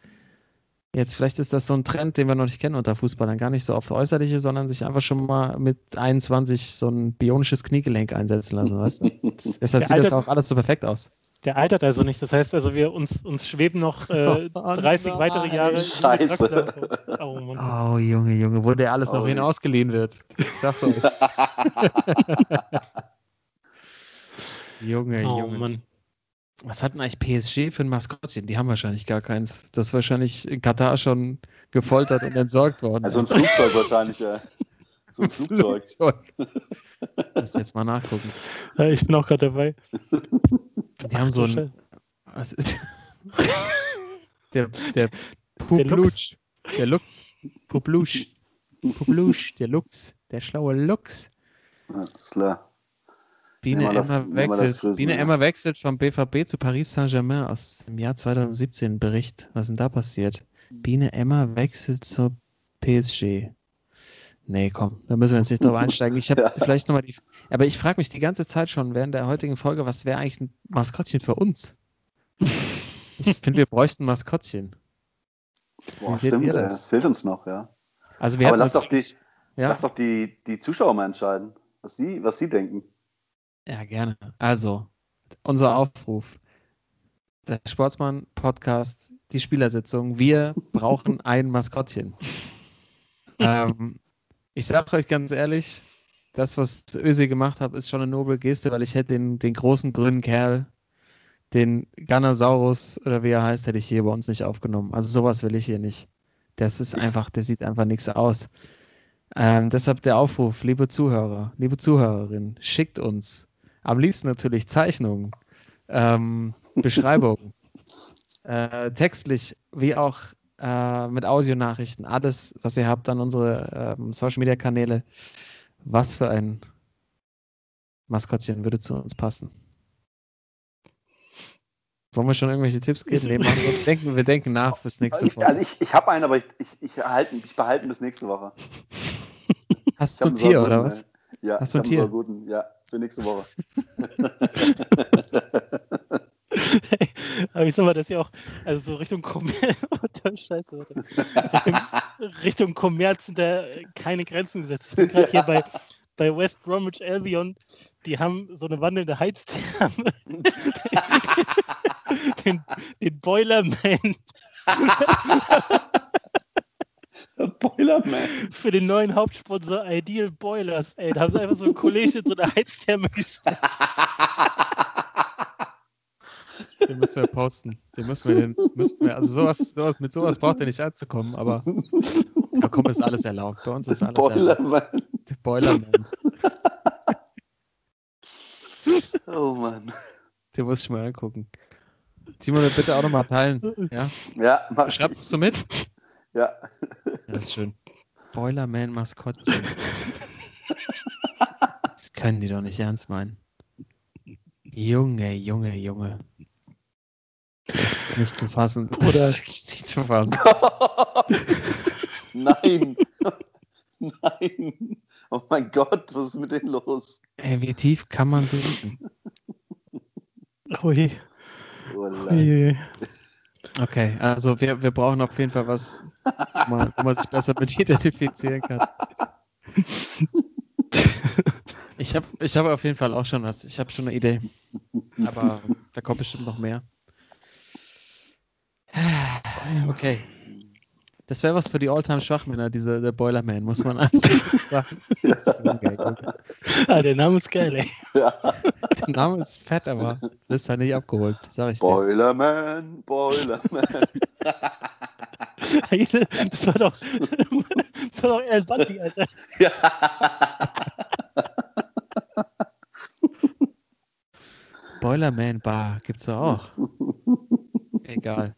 Jetzt, vielleicht ist das so ein Trend, den wir noch nicht kennen unter Fußballern. Gar nicht so auf Äußerliche, sondern sich einfach schon mal mit 21 so ein bionisches Kniegelenk einsetzen lassen, weißt du? *laughs* Deshalb Der sieht das Alter- auch alles so perfekt aus. Der altert also nicht. Das heißt also, wir uns, uns schweben noch äh, *laughs* Oh 30 nein. weitere Jahre. Scheiße. Oh. Oh, Junge, Junge, wo der alles noch Oh, hin ja. ausgeliehen wird. Ich sag's *laughs* euch. Junge, Oh Junge. Mann. Was hat denn eigentlich PSG für ein Maskottchen? Die haben wahrscheinlich gar keins. Das ist wahrscheinlich in Katar schon gefoltert und entsorgt worden. Also ein Flugzeug wahrscheinlich, ja. So ein *laughs* Flugzeug. Flugzeug. Lass jetzt mal nachgucken. Ja, ich bin auch gerade dabei. Die haben so ein. Was ist. *laughs* Der, der Der Puplusch. Der Lux. Puplusch. Puplusch. Der Lux. Der schlaue Lux. Ist klar. Biene das- Emma wechselt. Grüßen, Biene ja. Emma wechselt vom BVB zu Paris Saint-Germain aus dem Jahr 2017. Bericht. Was ist denn da passiert? Biene Emma wechselt zur PSG. Nee, komm, da müssen wir jetzt nicht drauf *laughs* einsteigen. Ich habe Ja. vielleicht nochmal die. Aber ich frage mich die ganze Zeit schon während der heutigen Folge, was wäre eigentlich ein Maskottchen für uns? Ich finde, wir bräuchten ein Maskottchen. Boah, stimmt, das? das fehlt uns noch, ja. Also wir Aber lass doch, die, Ja, lass doch die, die Zuschauer mal entscheiden, was sie, was sie denken. ja, gerne. Also, unser Aufruf. Der Sportsmann-Podcast, die Spielersitzung. Wir brauchen ein Maskottchen. *laughs* ähm, ich sage euch ganz ehrlich, das, was Ösi gemacht hat, ist schon eine noble Geste, weil ich hätte den, den großen grünen Kerl, den Ganosaurus oder wie er heißt, hätte ich hier bei uns nicht aufgenommen. Also sowas will ich hier nicht. Das ist einfach, der sieht einfach nichts aus. Ähm, deshalb der Aufruf, liebe Zuhörer, liebe Zuhörerinnen, schickt uns am liebsten natürlich Zeichnungen, ähm, Beschreibungen, *laughs* äh, textlich wie auch äh, mit Audionachrichten, alles, was ihr habt, an unsere ähm, Social Media Kanäle. Was für ein Maskottchen würde zu uns passen? Wollen wir schon irgendwelche Tipps geben? Nee, wir, denken, wir denken nach bis nächste Also Folge. ich, ich habe einen, aber ich, ich, ich, erhalten, ich behalte ihn bis nächste Woche. Hast Ich du ein Tier oder was? Ja, Hast du ein ich Tier? sauguten. Ja, für nächste Woche. *laughs* *laughs* Aber ich sag mal, das ist ja auch, also so Richtung *laughs* Scheiße, warte. Richtung, Richtung Kommerz sind da keine Grenzen gesetzt. Ich bin gerade hier bei, bei West Bromwich Albion, die haben so eine wandelnde Heiztherme. *laughs* den, den Boilerman Boilerman. für den neuen Hauptsponsor Ideal Boilers. Ey, da haben sie einfach so ein Kollege in so eine Heiztherme gestellt. *laughs* Den müssen wir posten. Den müssen wir, den müssen wir also sowas, sowas, mit sowas braucht er nicht anzukommen, aber da kommt ist alles erlaubt. Bei uns ist alles erlaubt. Boilerman. Der Boilerman, Oh Mann. den muss ich mal angucken. Simon, bitte auch nochmal teilen. Ja? Ja, mach. Schreibst du mit? Ja. Das ist schön. Boilerman Maskottchen. Das können die doch nicht ernst meinen. Junge, Junge, Junge. Das ist nicht zu fassen. Oder- Das ist wirklich nicht zu fassen. *laughs* Nein. *laughs* Nein. Oh mein Gott, was ist mit denen los? Ey, wie tief kann man sinken? Ui, Oh, ui, nein. ui. Okay, also wir, wir brauchen auf jeden Fall was, wo man, wo man sich besser mit identifizieren kann. Ich habe ich hab auf jeden Fall auch schon was. Ich habe schon eine Idee. Aber da kommt bestimmt noch mehr. Okay. Das wäre was für die Alltime-Schwachmänner, diese der Boilerman, muss man sagen. *laughs* ah, der Name ist geil, ey. Ja. Der Name ist fett, aber das ist ja nicht abgeholt, sag ich dir. Boilerman, Boilerman. das war doch, das war doch eher Bundy, Alter. Ja. Boilerman Bar gibt's da auch. Egal.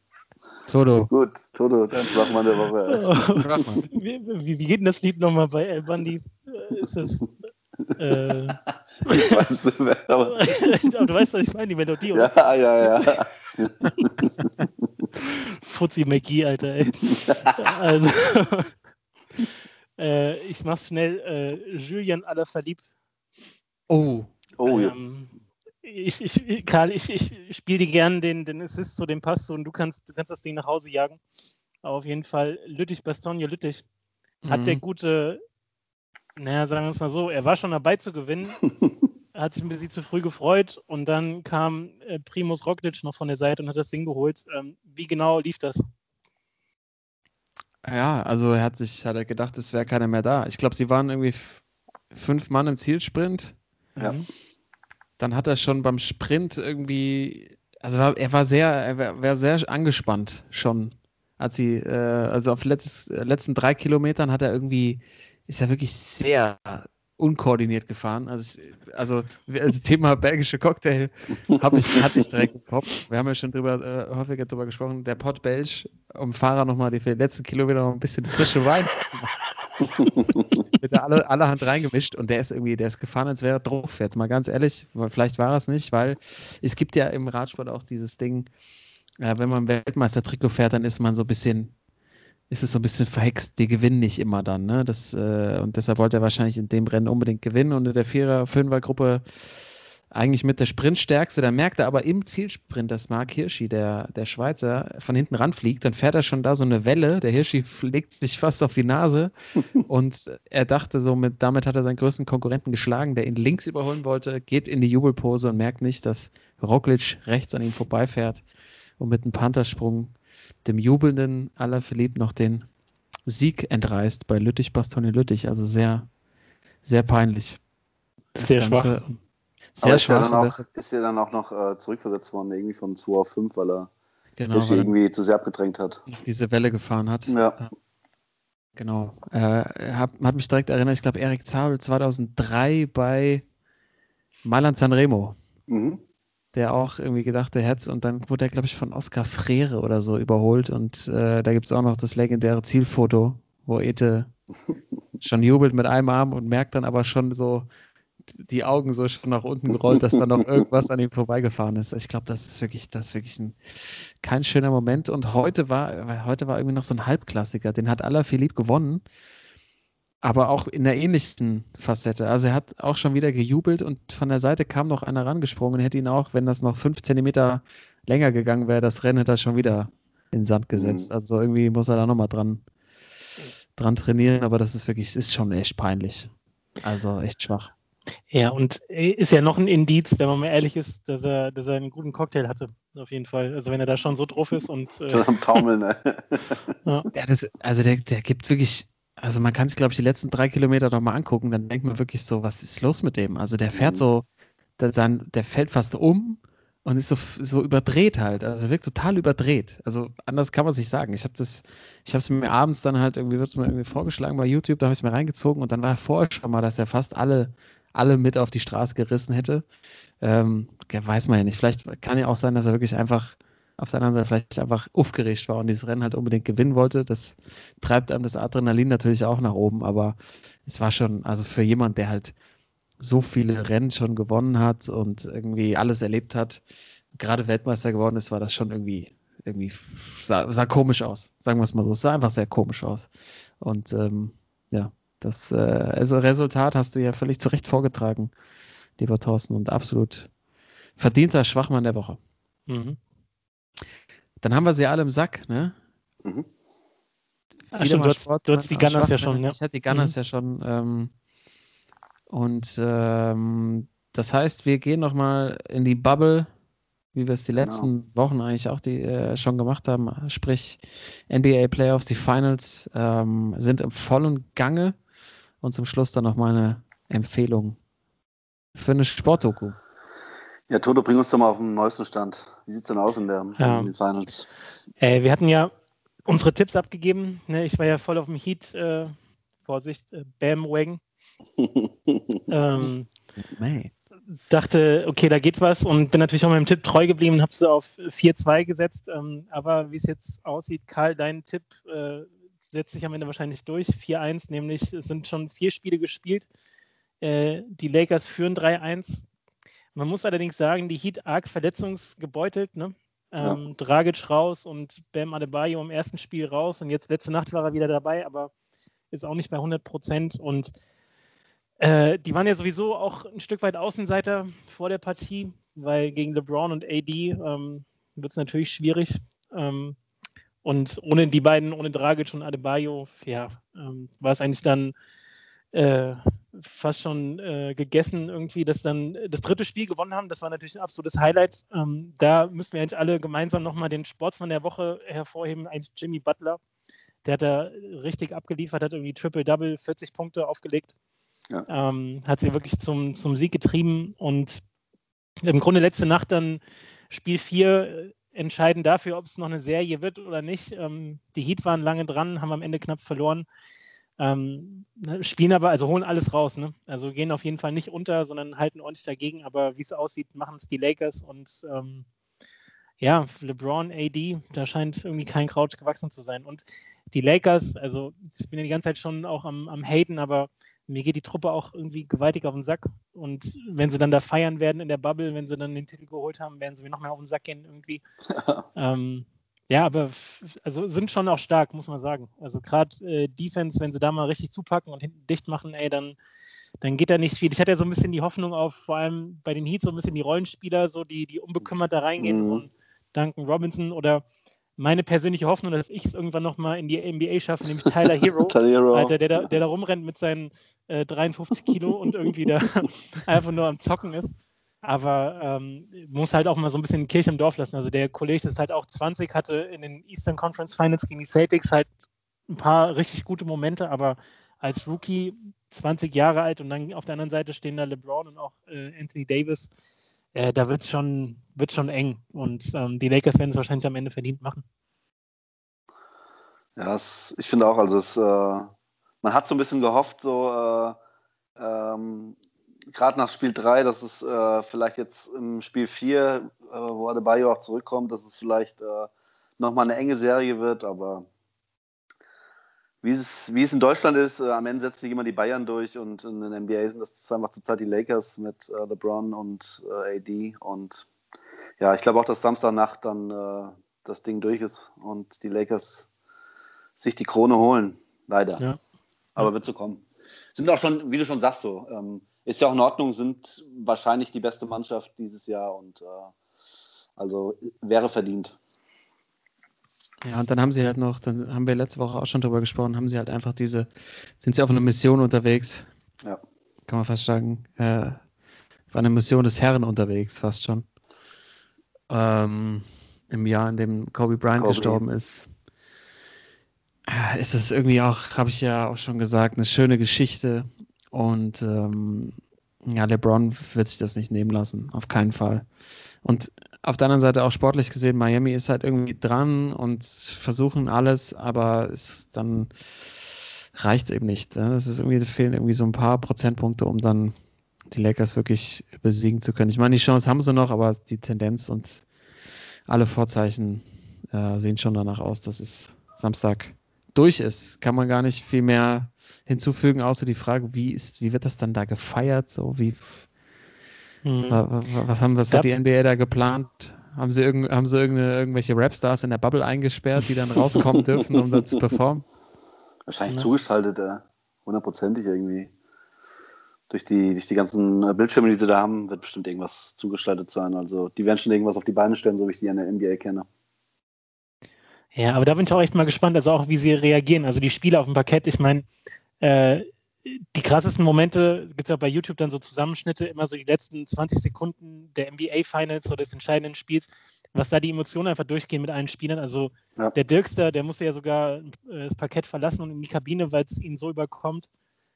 Toto. Gut, Toto, dann Schwachmann der Woche. *laughs* wie, wie, wie, geht denn das Lied nochmal bei El Bandi? Ist das. Äh, *laughs* ich weiß nicht mehr, aber... *laughs* aber du weißt, was ich meine, die Melodie. Oder? Ja, ja, ja. Fuzzi McGee, Alter, ey. Also, äh, ich mach's schnell. Äh, Julian aller verliebt. Oh. Oh, ähm, ja ich, ich, Karl, ich, ich spiele dir gerne den, den Assist zu dem Pass und du kannst, du kannst das Ding nach Hause jagen. Aber auf jeden Fall, Lüttich, Bastogne, Lüttich. Hat mhm. der gute, naja, sagen wir es mal so, er war schon dabei zu gewinnen, *laughs* hat sich ein bisschen zu früh gefreut und dann kam äh, Primus Roglic noch von der Seite und hat das Ding geholt. Ähm, wie genau lief das? Ja, also er hat sich, hat er gedacht, es wäre keiner mehr da. Ich glaube, sie waren irgendwie fünf Mann im Zielsprint. Ja. Mhm dann hat er schon beim Sprint irgendwie, also er war sehr, er war, sehr angespannt schon. Als sie, äh, also auf letztes, letzten drei Kilometern hat er irgendwie, ist er wirklich sehr unkoordiniert gefahren. Also, also, also Thema belgische Cocktail *laughs* habe ich, hatte ich direkt im Kopf. Wir haben ja schon drüber, äh, häufiger drüber gesprochen. Der Pott Belge, um Fahrer nochmal die letzten Kilometer noch ein bisschen frische Wein Wird da alle, allerhand reingemischt und der ist irgendwie, der ist gefahren, als wäre er drauf. Jetzt mal ganz ehrlich, vielleicht war es nicht, weil es gibt ja im Radsport auch dieses Ding, äh, wenn man Weltmeister-Trikot fährt, dann ist man so ein bisschen, ist es so ein bisschen verhext, die gewinnen nicht immer dann. Ne? Das, äh, und deshalb wollte er wahrscheinlich in dem Rennen unbedingt gewinnen und in der Vierer-, Fünfer-Gruppe eigentlich mit der Sprintstärkste. Dann merkt er aber im Zielsprint, dass Mark Hirschi, der, der Schweizer, von hinten ranfliegt. Dann fährt er schon da so eine Welle. Der Hirschi *laughs* legt sich fast auf die Nase. *laughs* und er dachte so, mit, damit hat er seinen größten Konkurrenten geschlagen, der ihn links überholen wollte, geht in die Jubelpose und merkt nicht, dass Roglic rechts an ihm vorbeifährt und mit einem Panthersprung dem jubelnden Alaphilippe noch den Sieg entreißt bei Lüttich-Bastogne-Lüttich. Also sehr, sehr peinlich. Sehr schwach. Sehr Aber ist schwach. Ja dann auch, ist ja dann auch noch äh, zurückversetzt worden, irgendwie von 2 auf 5, weil er genau, sich irgendwie zu sehr abgedrängt hat. Diese Welle gefahren hat. Ja. Genau. Äh, hat, hat mich direkt erinnert, ich glaube, Erik Zabel 2003 bei Mailand Sanremo. Mhm. Der auch irgendwie gedacht, der Herz, und dann wurde er, glaube ich, von Oskar Frere oder so überholt. Und äh, da gibt es auch noch das legendäre Zielfoto, wo Ete *laughs* schon jubelt mit einem Arm und merkt dann aber schon so, die Augen so schon nach unten gerollt, dass da noch irgendwas an ihm vorbeigefahren ist. Ich glaube, das ist wirklich, das ist wirklich ein, kein schöner Moment. Und heute war, heute war irgendwie noch so ein Halbklassiker. Den hat Alaphilippe gewonnen, aber auch in der ähnlichen Facette. Also er hat auch schon wieder gejubelt und von der Seite kam noch einer rangesprungen und hätte ihn auch, wenn das noch fünf Zentimeter länger gegangen wäre, das Rennen hätte er schon wieder in den Sand gesetzt. Mhm. Also irgendwie muss er da nochmal dran, dran trainieren, aber das ist wirklich, ist schon echt peinlich. Also echt schwach. Ja, und äh, ist ja noch ein Indiz, wenn man mal ehrlich ist, dass er, dass er einen guten Cocktail hatte, auf jeden Fall. Also wenn er da schon so drauf ist und. Äh, schon am Taumeln, ne? *laughs* ja. ja das, also der, der gibt wirklich, also man kann sich, glaube ich, die letzten drei Kilometer noch mal angucken, dann denkt man wirklich so, was ist los mit dem? Also der fährt mhm. so, der, dann, der fällt fast um und ist so, so überdreht halt. Also wirkt total überdreht. Also anders kann man sich sagen. Ich habe das, ich habe es mir abends dann halt irgendwie, wird es mir irgendwie vorgeschlagen bei YouTube, da habe ich es mir reingezogen und dann war vorher schon mal, dass er fast alle alle mit auf die Straße gerissen hätte. Ähm, weiß man ja nicht. Vielleicht kann ja auch sein, dass er wirklich einfach auf der anderen Seite vielleicht einfach aufgeregt war und dieses Rennen halt unbedingt gewinnen wollte. Das treibt einem das Adrenalin natürlich auch nach oben, aber es war schon, also für jemand, der halt so viele Rennen schon gewonnen hat und irgendwie alles erlebt hat, gerade Weltmeister geworden ist, war das schon irgendwie, irgendwie sah, sah komisch aus. Sagen wir es mal so. Es sah einfach sehr komisch aus. Und ähm, ja, das äh, also Resultat hast du ja völlig zu Recht vorgetragen, lieber Thorsten, und absolut verdienter Schwachmann der Woche. Mhm. Dann haben wir sie alle im Sack, ne? Mhm. Ach, stimmt, du, hast, du hast die Gunners ja schon, ja. Ich hatte die Gunners mhm. ja schon. Ähm, und ähm, das heißt, wir gehen nochmal in die Bubble wie wir es die genau. letzten genau. Wochen eigentlich auch die, äh, schon gemacht haben. Sprich, NBA Playoffs, die Finals ähm, sind im vollen Gange. Und zum Schluss dann noch meine Empfehlung für eine Sportdoku. Ja, Toto, bring uns doch mal auf den neuesten Stand. Wie sieht es denn aus in, der, ja. in den Finals? Äh, wir hatten ja unsere Tipps abgegeben. Ne? Ich war ja voll auf dem Heat. Äh, Vorsicht, äh, Bam-Wagon. *laughs* ähm, dachte, okay, da geht was und bin natürlich auch meinem Tipp treu geblieben und habe sie auf 4-2 gesetzt. Ähm, aber wie es jetzt aussieht, Karl, dein Tipp äh, setzt sich am Ende wahrscheinlich durch. 4-1, nämlich es sind schon vier Spiele gespielt. Äh, die Lakers führen 3-1. Man muss allerdings sagen, die Heat arg verletzungsgebeutelt. Ne? Ähm, ja. Dragic raus und Bam Adebayo im ersten Spiel raus und jetzt letzte Nacht war er wieder dabei, aber ist auch nicht bei 100 Prozent und äh, die waren ja sowieso auch ein Stück weit Außenseiter vor der Partie, weil gegen LeBron und AD ähm, wird es natürlich schwierig. Ähm, und ohne die beiden, ohne Dragic und Adebayo, ja, ähm, war es eigentlich dann äh, fast schon äh, gegessen, irgendwie, dass dann das dritte Spiel gewonnen haben. Das war natürlich ein absolutes Highlight. Ähm, da müssen wir eigentlich alle gemeinsam nochmal den Sportsmann der Woche hervorheben, eigentlich Jimmy Butler. Der hat da richtig abgeliefert, hat irgendwie Triple-Double, 40 Punkte aufgelegt. Ja. Ähm, hat sie wirklich zum, zum Sieg getrieben und im Grunde letzte Nacht dann Spiel 4 äh, entscheiden dafür, ob es noch eine Serie wird oder nicht. Ähm, die Heat waren lange dran, haben am Ende knapp verloren. Ähm, ne, spielen aber, also holen alles raus. Ne? Also gehen auf jeden Fall nicht unter, sondern halten ordentlich dagegen. Aber wie es aussieht, machen es die Lakers und ähm, ja, LeBron, AD, da scheint irgendwie kein Kraut gewachsen zu sein. Und die Lakers, also ich bin ja die ganze Zeit schon auch am, am Haten, aber mir geht die Truppe auch irgendwie gewaltig auf den Sack. Und wenn sie dann da feiern werden in der Bubble, wenn sie dann den Titel geholt haben, werden sie mir noch mehr auf den Sack gehen irgendwie. *laughs* ähm, ja, aber also sind schon auch stark, muss man sagen. Also gerade äh, Defense, wenn sie da mal richtig zupacken und hinten dicht machen, ey, dann, dann geht da nicht viel. Ich hatte ja so ein bisschen die Hoffnung auf, vor allem bei den Heats, so ein bisschen die Rollenspieler, so die, die unbekümmert da reingehen, mhm. so ein Duncan Robinson oder meine persönliche Hoffnung, dass ich es irgendwann nochmal in die NBA schaffe, nämlich Tyler Hero, *laughs* Tyler Hero. Alter, der, da, der da rumrennt mit seinen äh, 53 Kilo und irgendwie da *laughs* einfach nur am Zocken ist. Aber ähm, muss halt auch mal so ein bisschen Kirche im Dorf lassen. Also der Kollege ist halt auch 20, hatte in den Eastern Conference Finals gegen die Celtics halt ein paar richtig gute Momente, aber als Rookie 20 Jahre alt und dann auf der anderen Seite stehen da LeBron und auch äh, Anthony Davis. Äh, da wird es schon, wird schon eng. Und ähm, die Lakers werden es wahrscheinlich am Ende verdient machen. Ja, es, ich finde auch, also es, äh, man hat so ein bisschen gehofft, so äh, ähm, gerade nach Spiel 3, dass es äh, vielleicht jetzt im Spiel 4, äh, wo Adebayo auch zurückkommt, dass es vielleicht äh, nochmal eine enge Serie wird, aber wie es, wie es in Deutschland ist, äh, am Ende setzen sich immer die Bayern durch und in den NBA sind das einfach zurzeit die Lakers mit äh, LeBron und äh, AD und ja, ich glaube auch, dass Samstagnacht dann äh, das Ding durch ist und die Lakers sich die Krone holen, leider. Ja. Aber wird so kommen. Sind auch schon, wie du schon sagst, so, ähm, ist ja auch in Ordnung, sind wahrscheinlich die beste Mannschaft dieses Jahr und äh, also wäre verdient. Ja, und dann haben sie halt noch, dann haben wir letzte Woche auch schon drüber gesprochen, haben sie halt einfach diese, sind sie auf einer Mission unterwegs. Ja. Kann man fast sagen, äh, war eine Mission des Herren unterwegs, fast schon. Ähm, Im Jahr, in dem Kobe Bryant Kobe. gestorben ist. Äh, ist es irgendwie auch, habe ich ja auch schon gesagt, eine schöne Geschichte. Und ähm, ja, LeBron wird sich das nicht nehmen lassen, auf keinen Fall. Und auf der anderen Seite auch sportlich gesehen, Miami ist halt irgendwie dran und versuchen alles, aber es dann reicht es eben nicht. Ne? Es ist irgendwie, fehlen irgendwie so ein paar Prozentpunkte, um dann die Lakers wirklich besiegen zu können. Ich meine, die Chance haben sie noch, aber die Tendenz und alle Vorzeichen äh, sehen schon danach aus, dass es Samstag durch ist. Kann man gar nicht viel mehr hinzufügen, außer die Frage, wie ist, wie wird das dann da gefeiert? So wie Mhm. Was, haben, was hat die NBA da geplant? Haben sie, irgend, haben sie irgendwelche Rapstars in der Bubble eingesperrt, die dann rauskommen *laughs* dürfen, um da zu performen? Wahrscheinlich ja. zugeschaltet, hundertprozentig irgendwie. Durch die, durch die ganzen äh, Bildschirme, die sie da haben, wird bestimmt irgendwas zugeschaltet sein. Also die werden schon irgendwas auf die Beine stellen, so wie ich die an der NBA kenne. Ja, aber da bin ich auch echt mal gespannt, also auch wie sie reagieren. Also die Spieler auf dem Parkett, ich meine, äh, die krassesten Momente gibt es ja bei YouTube dann so Zusammenschnitte, immer so die letzten 20 Sekunden der NBA Finals oder des entscheidenden Spiels, was da die Emotionen einfach durchgehen mit allen Spielern. Also ja. der Dirkster, der musste ja sogar äh, das Parkett verlassen und in die Kabine, weil es ihn so überkommt.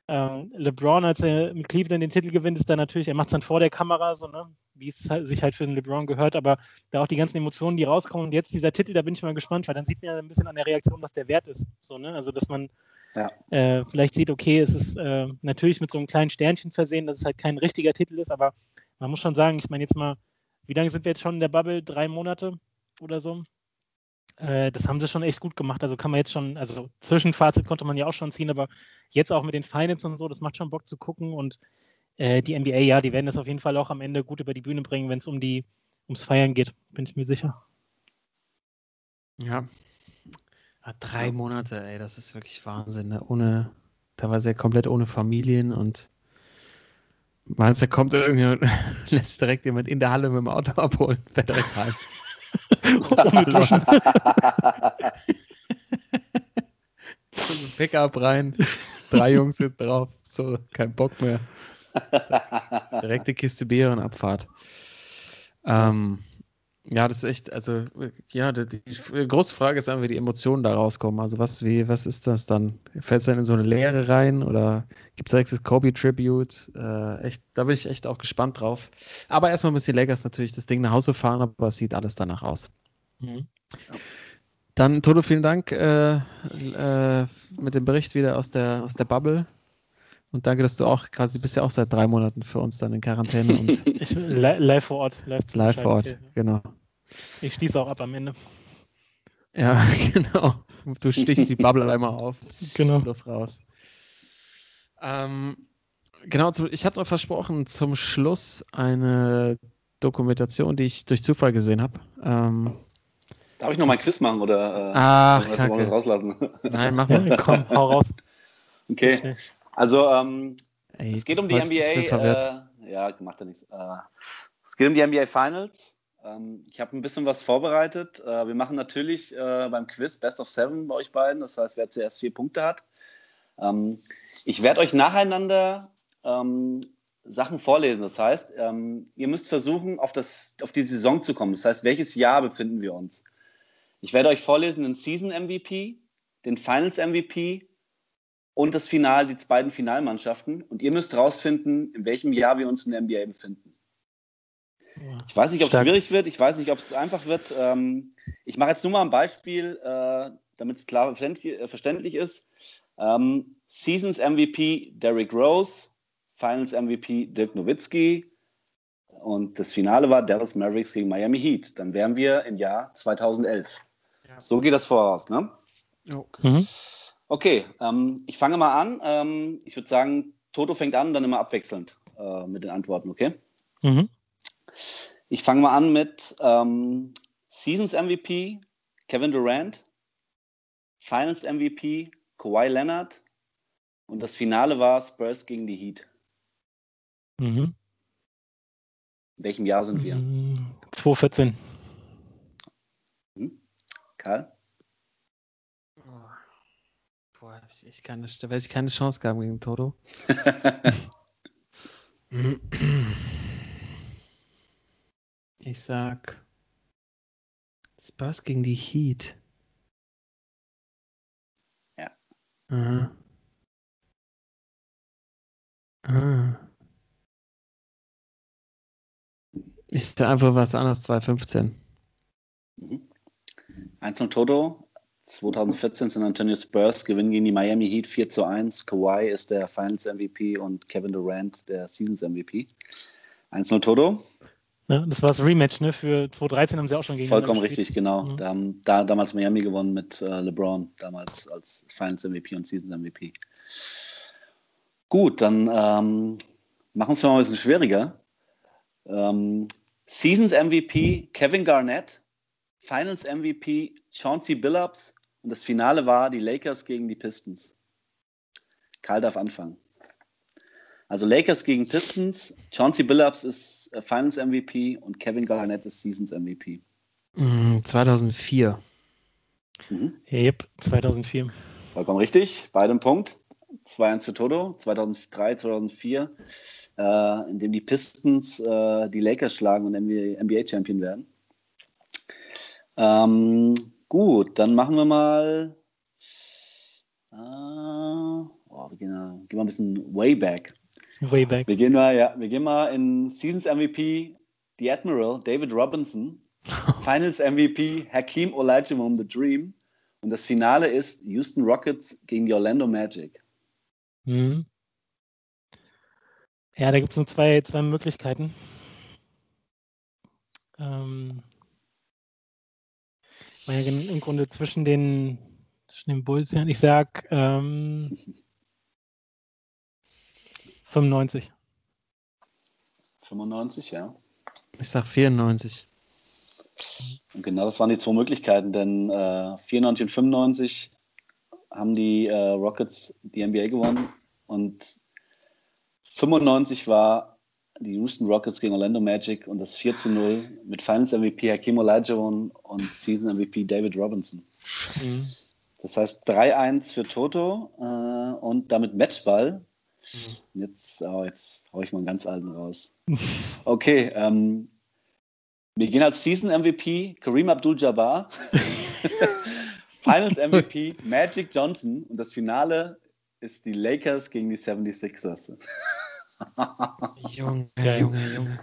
Äh, LeBron, als er mit Cleveland den Titel gewinnt, ist dann natürlich, er macht es dann vor der Kamera, so, ne? wie es halt, sich halt für den LeBron gehört, aber da auch die ganzen Emotionen, die rauskommen und jetzt dieser Titel, da bin ich mal gespannt, weil dann sieht man ja ein bisschen an der Reaktion, was der Wert ist. So, ne? Also, dass man ja. äh, vielleicht sieht, okay, es ist äh, natürlich mit so einem kleinen Sternchen versehen, dass es halt kein richtiger Titel ist, aber man muss schon sagen, ich meine jetzt mal, wie lange sind wir jetzt schon in der Bubble? Drei Monate oder so? Äh, das haben sie schon echt gut gemacht. Also kann man jetzt schon, also Zwischenfazit konnte man ja auch schon ziehen, aber jetzt auch mit den Finals und so, das macht schon Bock zu gucken und äh, die NBA, ja, die werden das auf jeden Fall auch am Ende gut über die Bühne bringen, wenn es um die ums Feiern geht, bin ich mir sicher. Ja. Ja drei Monate, ey, das ist wirklich Wahnsinn. Ne? Ohne, teilweise komplett ohne Familien und meinst du, kommt irgendwie, *laughs* lässt direkt jemand in der Halle mit dem Auto abholen, fährt direkt rein. *laughs* Ohne *laughs* Duschen. Pickup rein, drei Jungs sind drauf, so kein Bock mehr. Direkte Kiste Bier und Abfahrt. Ähm, ja, das ist echt, also, ja, die, die, große Frage ist einfach, wie die Emotionen da rauskommen. Also, was, wie, was ist das dann? Fällt es dann in so eine Leere rein oder gibt es direkt das Kobe-Tribute? Äh, echt, da bin ich echt auch gespannt drauf. Aber erstmal müssen die Lakers natürlich das Ding nach Hause fahren, aber es sieht alles danach aus. Mhm. Dann, Toto, vielen Dank äh, äh, mit dem Bericht wieder aus der, aus der Bubble. Und danke, dass du auch quasi bist ja auch seit drei Monaten für uns dann in Quarantäne und *laughs* live vor Ort. Live, live vor Ort, genau. Ich schließe auch ab am Ende. Ja, *laughs* genau. Du stichst die Bubble einmal auf. Genau. Raus. Ähm, genau, ich hatte noch versprochen, zum Schluss eine Dokumentation, die ich durch Zufall gesehen habe. Ähm, Darf ich noch mal ein Quiz machen oder äh, Ach, wir das rauslassen? Nein, mach mal. *laughs* Komm, hau raus. Okay. Also, ähm, Ey, es geht um die NBA. Äh, ja, macht ja nichts. Äh, es geht um die NBA Finals. Ähm, ich habe ein bisschen was vorbereitet. Äh, wir machen natürlich äh, beim Quiz Best of Seven bei euch beiden. Das heißt, wer zuerst vier Punkte hat. Ähm, ich werde euch nacheinander ähm, Sachen vorlesen. Das heißt, ähm, ihr müsst versuchen, auf, das, auf die Saison zu kommen. Das heißt, welches Jahr befinden wir uns? Ich werde euch vorlesen den Season MVP, den Finals MVP und das Final, die beiden Finalmannschaften. Und ihr müsst rausfinden, in welchem Jahr wir uns in der NBA befinden. Ich weiß nicht, ob es schwierig wird, ich weiß nicht, ob es einfach wird. Ähm, ich mache jetzt nur mal ein Beispiel, äh, damit es klar verständlich, äh, verständlich ist. Ähm, Seasons MVP Derrick Rose, Finals MVP Dirk Nowitzki und das Finale war Dallas Mavericks gegen Miami Heat. Dann wären wir im Jahr 2011. Ja. So geht das voraus, ne? Okay. Mhm. Okay, ähm, ich fange mal an. Ähm, ich würde sagen, Toto fängt an, dann immer abwechselnd äh, mit den Antworten, okay? Mhm. Ich fange mal an mit ähm, Seasons MVP Kevin Durant, Finals MVP Kawhi Leonard und das Finale war Spurs gegen die Heat. Mhm. In welchem Jahr sind wir? 2014. Mhm. Karl? Boah, da ich echt keine, da werde ich keine Chance gehabt gegen Toto. *laughs* ich sag Spurs gegen die Heat. Ja. Aha. Aha. Ist da einfach was anderes, 2015. Mhm. Eins und Toto. 2014 San Antonio Spurs gewinnen gegen die Miami Heat 4 zu 1. Kawhi ist der Finals MVP und Kevin Durant der Seasons MVP. 1-0 Toto. Ja, das war das Rematch, ne? Für 2013 haben sie auch schon gegen Vollkommen richtig, genau. Mhm. Da haben da, damals Miami gewonnen mit äh, LeBron, damals als Finals MVP und Seasons MVP. Gut, dann ähm, machen wir es mal ein bisschen schwieriger. Ähm, Seasons MVP Kevin Garnett, Finals MVP Chauncey Billups und das Finale war die Lakers gegen die Pistons. Karl darf anfangen. Also Lakers gegen Pistons, Chauncey Billups ist äh, Finals MVP und Kevin Garnett ist Seasons MVP. 2004. Mhm. Yep, 2004. Vollkommen richtig, beide Punkt. 2-1 für Toto, 2003, 2004, äh, in dem die Pistons äh, die Lakers schlagen und NBA-Champion werden. Ähm, gut, dann machen wir mal. Äh, oh, wir gehen, gehen mal ein bisschen way back. Way back. Wir gehen mal, ja, wir gehen mal in Seasons MVP, die Admiral, David Robinson. *laughs* Finals MVP, Hakeem Olajuwon, The Dream. Und das Finale ist Houston Rockets gegen die Orlando Magic. Mhm. Ja, da gibt es nur zwei, zwei Möglichkeiten. Ähm, ja im Grunde zwischen den, zwischen den Bulls. Ich sag ähm, 95. 95, ja. Ich sag 94. Und genau das waren die zwei Möglichkeiten, denn äh, 94 und 95 haben die äh, Rockets die NBA gewonnen und 95 war die Houston Rockets gegen Orlando Magic und das 4 zu 0 mit Finals MVP Hakim Olajuwon und Season MVP David Robinson. Mhm. Das heißt 3-1 für Toto äh, und damit Matchball. Mhm. Jetzt, oh, jetzt haue ich mal einen ganz alten raus. *laughs* Okay, ähm, wir gehen als Season MVP Kareem Abdul-Jabbar, *laughs* Finals MVP Magic Johnson und das Finale ist die Lakers gegen die 76ers. Junge, Junge, Junge.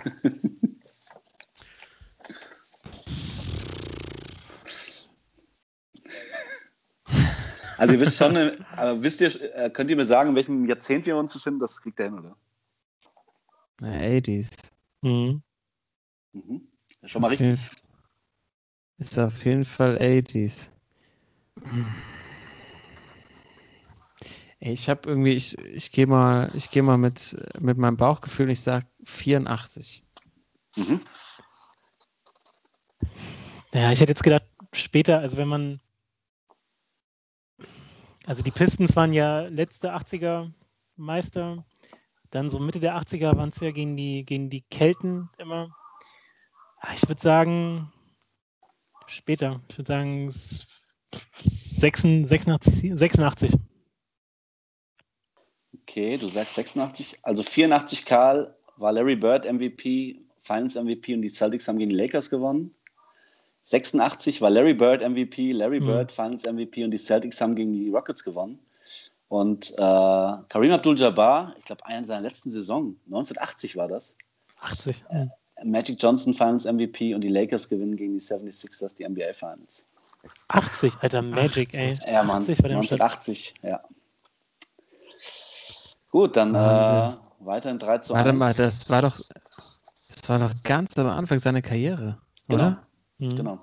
Also ihr wisst schon, aber wisst ihr, äh, könnt ihr mir sagen, in welchem Jahrzehnt wir uns befinden? Das kriegt er hin, oder? Na, 80s. Mhm. Mhm. Schon mal richtig. Ist auf jeden Fall 80s. Ich habe irgendwie, ich, ich gehe mal, ich gehe mal mit, mit meinem Bauchgefühl, ich sage 84. Mhm. Ja, ich hätte jetzt gedacht, später, also wenn man, also die Pistons waren ja letzte 80er Meister, dann so Mitte der 80er waren es ja gegen die, gegen die Kelten immer. Ah, ich würde sagen, später. Ich würde sagen 86, 86. Okay, du sagst 86. Also 84 Karl war Larry Bird MVP, Finals MVP und die Celtics haben gegen die Lakers gewonnen. 86 war Larry Bird MVP, Larry mhm. Bird Finals MVP und die Celtics haben gegen die Rockets gewonnen. Und äh, Kareem Abdul-Jabbar, ich glaube, einer seiner letzten Saison, 1980 war das. 80. Äh, Magic Johnson Finals MVP und die Lakers gewinnen gegen die 76ers die NBA Finals. 80, Alter, Magic, 80. ey. Ja, Mann, 1980, ja. Gut, dann äh, weiterhin 3 zu 1. Warte mal, das war doch, das war doch ganz am Anfang seiner Karriere, genau. oder? Mhm. Genau.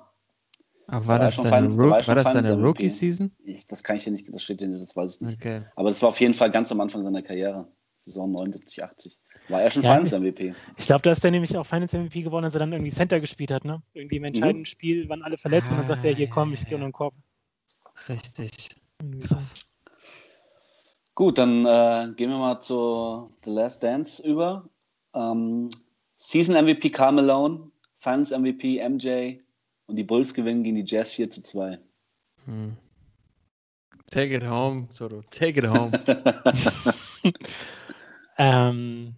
Aber war, das, deine, Rook, war das deine Rookie-Season? Das kann ich dir nicht, das steht dir nicht, das weiß ich nicht. Okay. Aber das war auf jeden Fall ganz am Anfang seiner Karriere. Saison 79, 80. War er schon ja, Finals MVP. Ich glaube, da ist er nämlich auch Finals MVP geworden, als er dann irgendwie Center gespielt hat, ne? Irgendwie im entscheidenden mhm. Spiel waren alle verletzt ah, und dann sagt er, hier komm, ich gehe unter den Korb. Richtig. Krass. Gut, dann äh, gehen wir mal zu The Last Dance über. Ähm, Season MVP Carl Malone, Finals MVP MJ und die Bulls gewinnen gegen die Jazz 4 zu 2. Hm. Take it home, Toto. Take it home. *laughs* Ähm,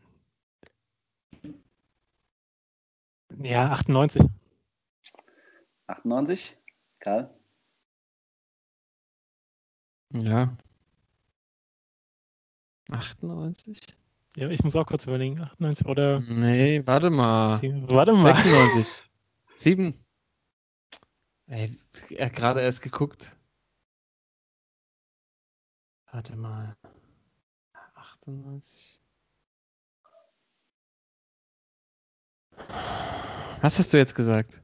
ja, 98. 98? Karl? Ja. 98? Ja, ich muss auch kurz überlegen. 98 oder. Nee, warte mal. Warte mal. 96. 7. Ey, er hat gerade erst geguckt. Warte mal. 98. Was hast du jetzt gesagt?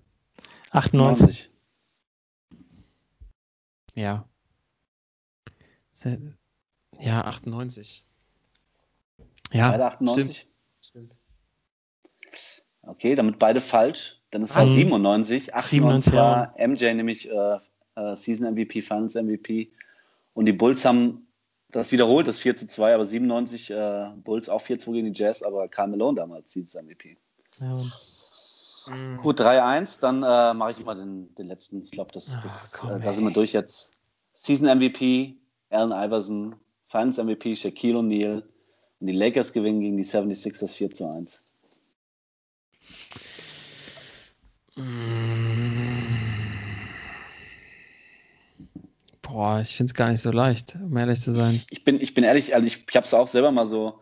98. Ja. Ja, 98. Ja, beide 98. Stimmt. Okay, damit beide falsch. Dann ist es 97. 98 97, war ja. MJ nämlich äh, äh, Season MVP, Finals MVP. Und die Bulls haben das wiederholt, das 4 zu 2, aber 97 äh, Bulls auch 4 zu 2 gegen die Jazz, aber Karl Malone damals Season MVP. Ja. Mhm. Gut, 3-1, dann äh, mache ich mal den, den letzten. Ich glaube, das, ah, das, oh, äh, da sind wir durch jetzt. Season MVP, Allen Iverson, Finals MVP Shaquille O'Neal und die Lakers gewinnen gegen die 76ers 4 zu 1. Boah, ich finde es gar nicht so leicht, um ehrlich zu sein. Ich bin, ich bin ehrlich, also ich, ich habe es auch selber mal so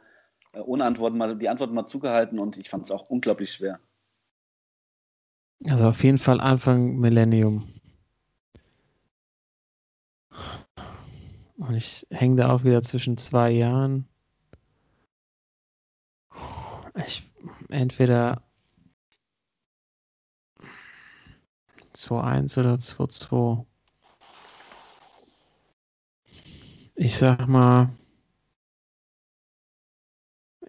äh, ohne Antworten mal die Antworten mal zugehalten und ich fand es auch unglaublich schwer. Also auf jeden Fall Anfang Millennium. Und ich hänge da auch wieder zwischen zwei Jahren. Ich entweder 2-1 oder 2-2. Ich sag mal,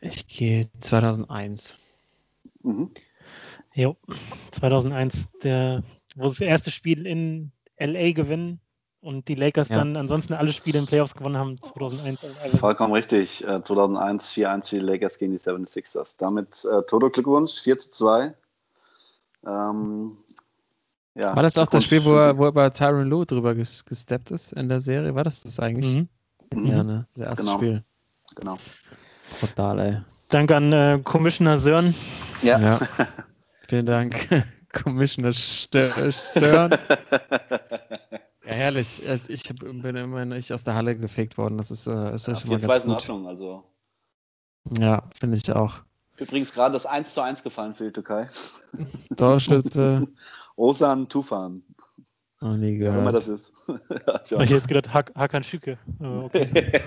ich gehe 2001. Mhm. Jo, 2001, der, wo sie das erste Spiel in LA gewinnen und die Lakers ja. dann ansonsten alle Spiele in Playoffs gewonnen haben, 2001. Vollkommen richtig. 2001 4-1 für die Lakers gegen die 76ers. Damit äh, Toto Glückwunsch, 4 zu 2. Ähm, ja, War das auch das Spiel, wo er, wo er bei Tyron Lue drüber gesteppt ist in der Serie? War das das eigentlich? Mhm. mhm. Ja, ne? Das erste genau. Spiel. Genau. Total, ey. Danke an äh, Commissioner Sören. Ja. ja. *laughs* Vielen Dank, *laughs* Commissioner Sören. *laughs* ja, herrlich. Ich bin immer nicht aus der Halle gefegt worden. Das ist, äh, ist ja, schon mal ganz gut. Ordnung, also. Ja, finde ich auch. Übrigens gerade das 1 zu 1 gefallen für die Türkei. Torschütze. *laughs* Osan Tufan. Oh, gehört. Ja, immer das ist. *laughs* ich hätte jetzt gedacht, Hak Hakan Schüke. Okay. *laughs*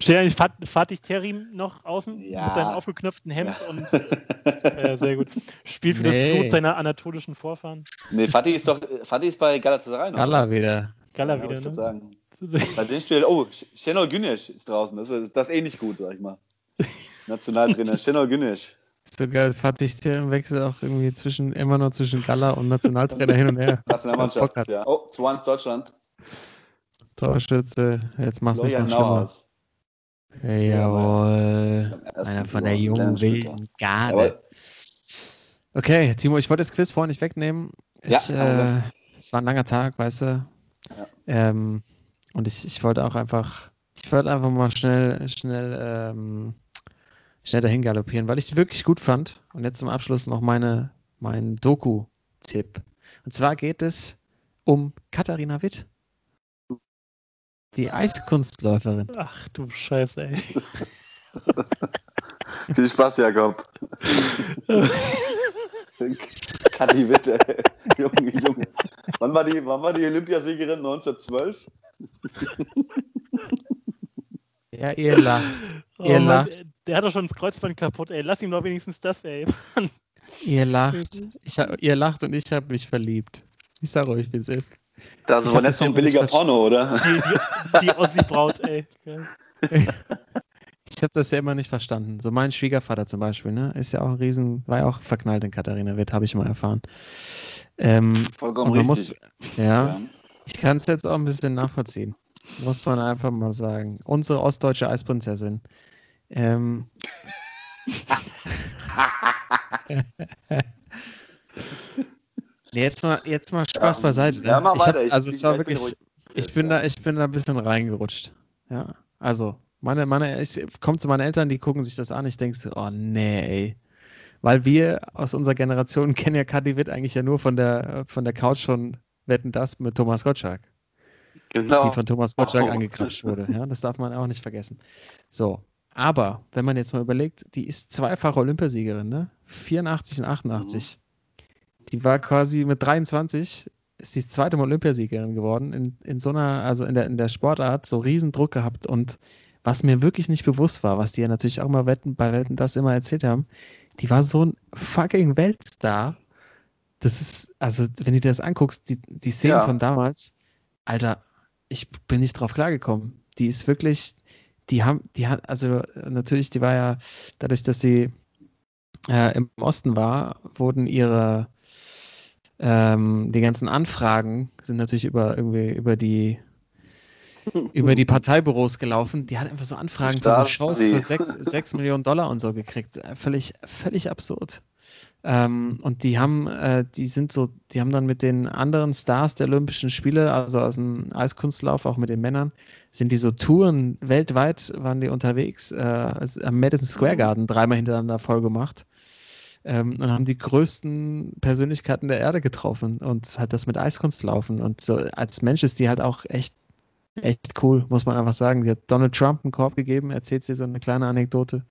Steht eigentlich Fat Fatih Terim noch außen ja. mit seinem aufgeknöpften Hemd ja. und äh, sehr gut. Spielt für nee. das Blut seiner anatolischen Vorfahren. Nee, Fatih ist doch Fatih ist bei Galatasaray noch. Gala wieder. Gala ja, wieder, ne? Sagen. *laughs* bei dem Spiel, oh, Şenol Güneş ist draußen. Das ist, das ist eh nicht gut, sag ich mal. Nationaltrainer Şenol Güneş. Sogar fand ich den Wechsel auch irgendwie zwischen immer noch zwischen Gala und Nationaltrainer hin und her. *laughs* Nationalmannschaft, ja. Oh, 2-1 Deutschland. Torschütze, jetzt machst du es noch schlimmer. Hey, jawohl. Einer von der jungen wilden Garde. Okay, Timo, ich wollte das Quiz vorhin nicht wegnehmen. Ich, ja, äh, es war ein langer Tag, weißt du. Ja. Ähm, und ich, ich wollte auch einfach, ich wollte einfach mal schnell, schnell ähm, schnell dahin galoppieren, weil ich es wirklich gut fand. Und jetzt zum Abschluss noch meine, mein Doku-Tipp. Und zwar geht es um Katharina Witt. Die Eiskunstläuferin. Ach du Scheiße, ey. *laughs* Viel Spaß, Jakob. *laughs* Kathi Witt, ey. Junge, Junge. Wann war die, wann war die Olympiasiegerin? 1912? Ja, ihr lacht. Oh, ihr Mann, lacht. Der hat doch schon das Kreuzband kaputt, ey. Lass ihm doch wenigstens das, ey. *laughs* ihr lacht. Ich hab, ihr lacht und ich habe mich verliebt. Ich sag euch, wie es ist. Das war so ein billiger Porno, oder? Die, die, die Ossi-Braut, ey. *laughs* Ich habe das ja immer nicht verstanden. So mein Schwiegervater zum Beispiel, ne, ist ja auch ein Riesen, war ja auch verknallt in Katharina Witt, habe ich mal erfahren. Ähm, Vollkommen richtig. Muss, ja, ja, ich kann es jetzt auch ein bisschen nachvollziehen. Muss man einfach mal sagen. Unsere ostdeutsche Eisprinzessin. Ähm. *laughs* jetzt, mal, jetzt mal Spaß beiseite. Ne? Ja, mach weiter. Hab, also es war wirklich, ich bin, da, ich bin da ein bisschen reingerutscht. Ja, also meine, meine, ich komme zu meinen Eltern, die gucken sich das an. Ich denke so, oh nee, ey. Weil wir aus unserer Generation *laughs* kennen ja Kathi Witt eigentlich ja nur von der, von der Couch von Wetten das mit Thomas Gottschalk. Genau. Die von Thomas Gottschalk oh. angequatscht wurde. Ja, das darf man auch nicht vergessen. So, aber wenn man jetzt mal überlegt, die ist zweifache Olympiasiegerin, ne? 84 und 88. Mhm. Die war quasi mit 23 ist die zweite Mal Olympiasiegerin geworden in, in so einer, also in der, in der Sportart, so riesen Druck gehabt und was mir wirklich nicht bewusst war, was die ja natürlich auch mal wetten, bei Wetten das immer erzählt haben, die war so ein fucking Weltstar. Das ist, also wenn du dir das anguckst, die, die Szenen ja. von damals, Alter, ich bin nicht drauf klargekommen. Die ist wirklich, die haben, die hat, also natürlich, die war ja, dadurch, dass sie äh, im Osten war, wurden ihre ähm, die ganzen Anfragen sind natürlich über irgendwie über die über die Parteibüros gelaufen. Die hat einfach so Anfragen für so Shows für 6 Millionen Dollar und so gekriegt. Äh, völlig, völlig absurd. Ähm, und die haben, äh, die sind so, die haben dann mit den anderen Stars der Olympischen Spiele, also aus dem Eiskunstlauf, auch mit den Männern, sind die so Touren weltweit, waren die unterwegs, äh, am Madison Square mhm. Garden dreimal hintereinander voll gemacht ähm, und haben die größten Persönlichkeiten der Erde getroffen und hat das mit Eiskunstlaufen und so als Mensch ist die halt auch echt echt cool, muss man einfach sagen. Die hat Donald Trump einen Korb gegeben, erzählt sie so eine kleine Anekdote.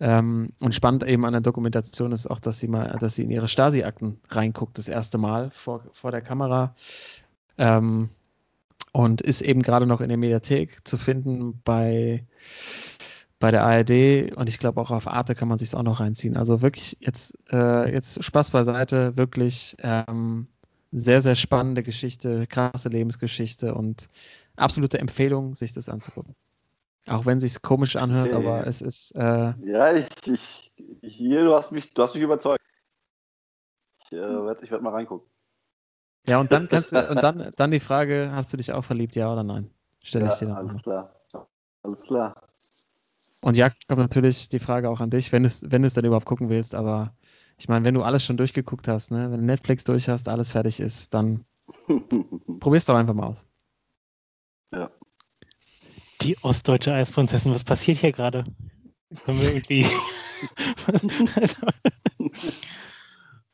Ähm, und spannend eben an der Dokumentation ist auch, dass sie mal, dass sie in ihre Stasi-Akten reinguckt, das erste Mal vor, vor der Kamera. Ähm, und ist eben gerade noch in der Mediathek zu finden bei, bei der ARD und ich glaube auch auf Arte kann man sich auch noch reinziehen. Also wirklich jetzt, äh, jetzt Spaß beiseite, wirklich ähm, sehr, sehr spannende Geschichte, krasse Lebensgeschichte und absolute Empfehlung, sich das anzugucken. Auch wenn es sich komisch anhört, okay. aber es ist. Äh, ja, ich, ich, hier, du hast mich, du hast mich überzeugt. Ich, äh, werde werd mal reingucken. Ja, und dann kannst du, *laughs* und dann, dann die Frage, hast du dich auch verliebt, ja oder nein? Stelle ja, ich dir dann. Alles mal. klar. Alles klar. Und ja, kommt natürlich die Frage auch an dich, wenn du es wenn dann überhaupt gucken willst, aber ich meine, wenn du alles schon durchgeguckt hast, ne, wenn Netflix durch hast, alles fertig ist, dann *laughs* probier's doch einfach mal aus. Ja. Die ostdeutsche Eisprinzessin, was passiert hier gerade? Können wir irgendwie. *laughs*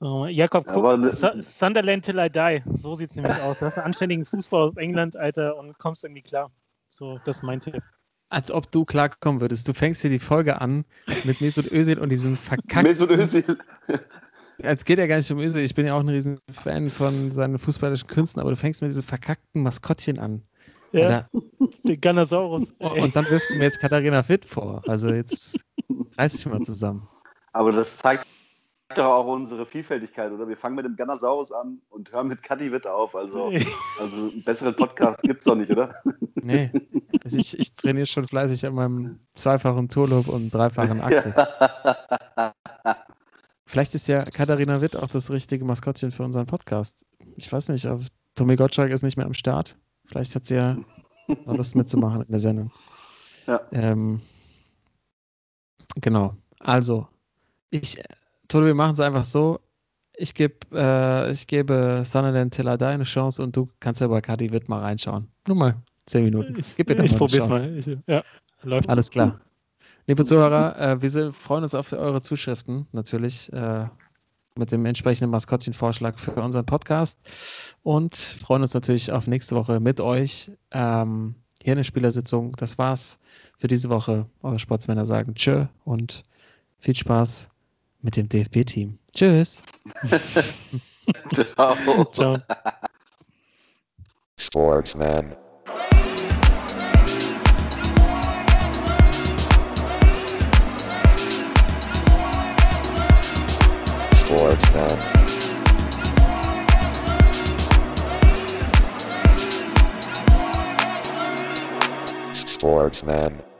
oh, Jakob, guck, ja, ne, Sunderland till I die. So sieht es nämlich aus. Du hast einen anständigen Fußball aus England, Alter, und kommst irgendwie klar. So, das meinte ich. Als ob du klarkommen würdest. Du fängst hier die Folge an mit Mesut Özil und diesen verkackten. Mesut Özil. Es geht ja gar nicht um Özil. Ich bin ja auch ein riesen Fan von seinen fußballischen Künsten, aber du fängst mit diesem verkackten Maskottchen an. Ja, *laughs* den Ganosaurus. Und dann wirfst du mir jetzt Katharina Witt vor. Also jetzt reiß dich mal zusammen. Aber das zeigt doch auch unsere Vielfältigkeit, oder? Wir fangen mit dem Ganosaurus an und hören mit Kathi Witt auf. Also, also einen besseren Podcast gibt es doch nicht, oder? *laughs* Nee. Also ich, ich trainiere schon fleißig an meinem zweifachen Turlob und dreifachen Achse. *laughs* Vielleicht ist ja Katharina Witt auch das richtige Maskottchen für unseren Podcast. Ich weiß nicht, aber Tommy Gottschalk ist nicht mehr am Start. Vielleicht hat sie ja Lust mitzumachen in der Sendung. Ja. Ähm, genau. Also, ich, Toto, wir machen es einfach so. Ich, geb, äh, ich gebe Sunderland Tiller deine Chance und du kannst ja bei Kadi Witt mal reinschauen. Nur mal zehn Minuten. Ich, Gib mir ich probiere mal. Ich, ja, läuft. Alles klar. Liebe Zuhörer, äh, wir sind, freuen uns auf eure Zuschriften natürlich. Äh, mit dem entsprechenden Maskottchenvorschlag für unseren Podcast und freuen uns natürlich auf nächste Woche mit euch. Ähm, hier eine Spielersitzung. Das war's für diese Woche. Eure Sportsmänner sagen Tschö und viel Spaß mit dem DFB-Team. Tschüss. *laughs* Ciao. Ciao. Sportsman. Sportsman. Sportsman.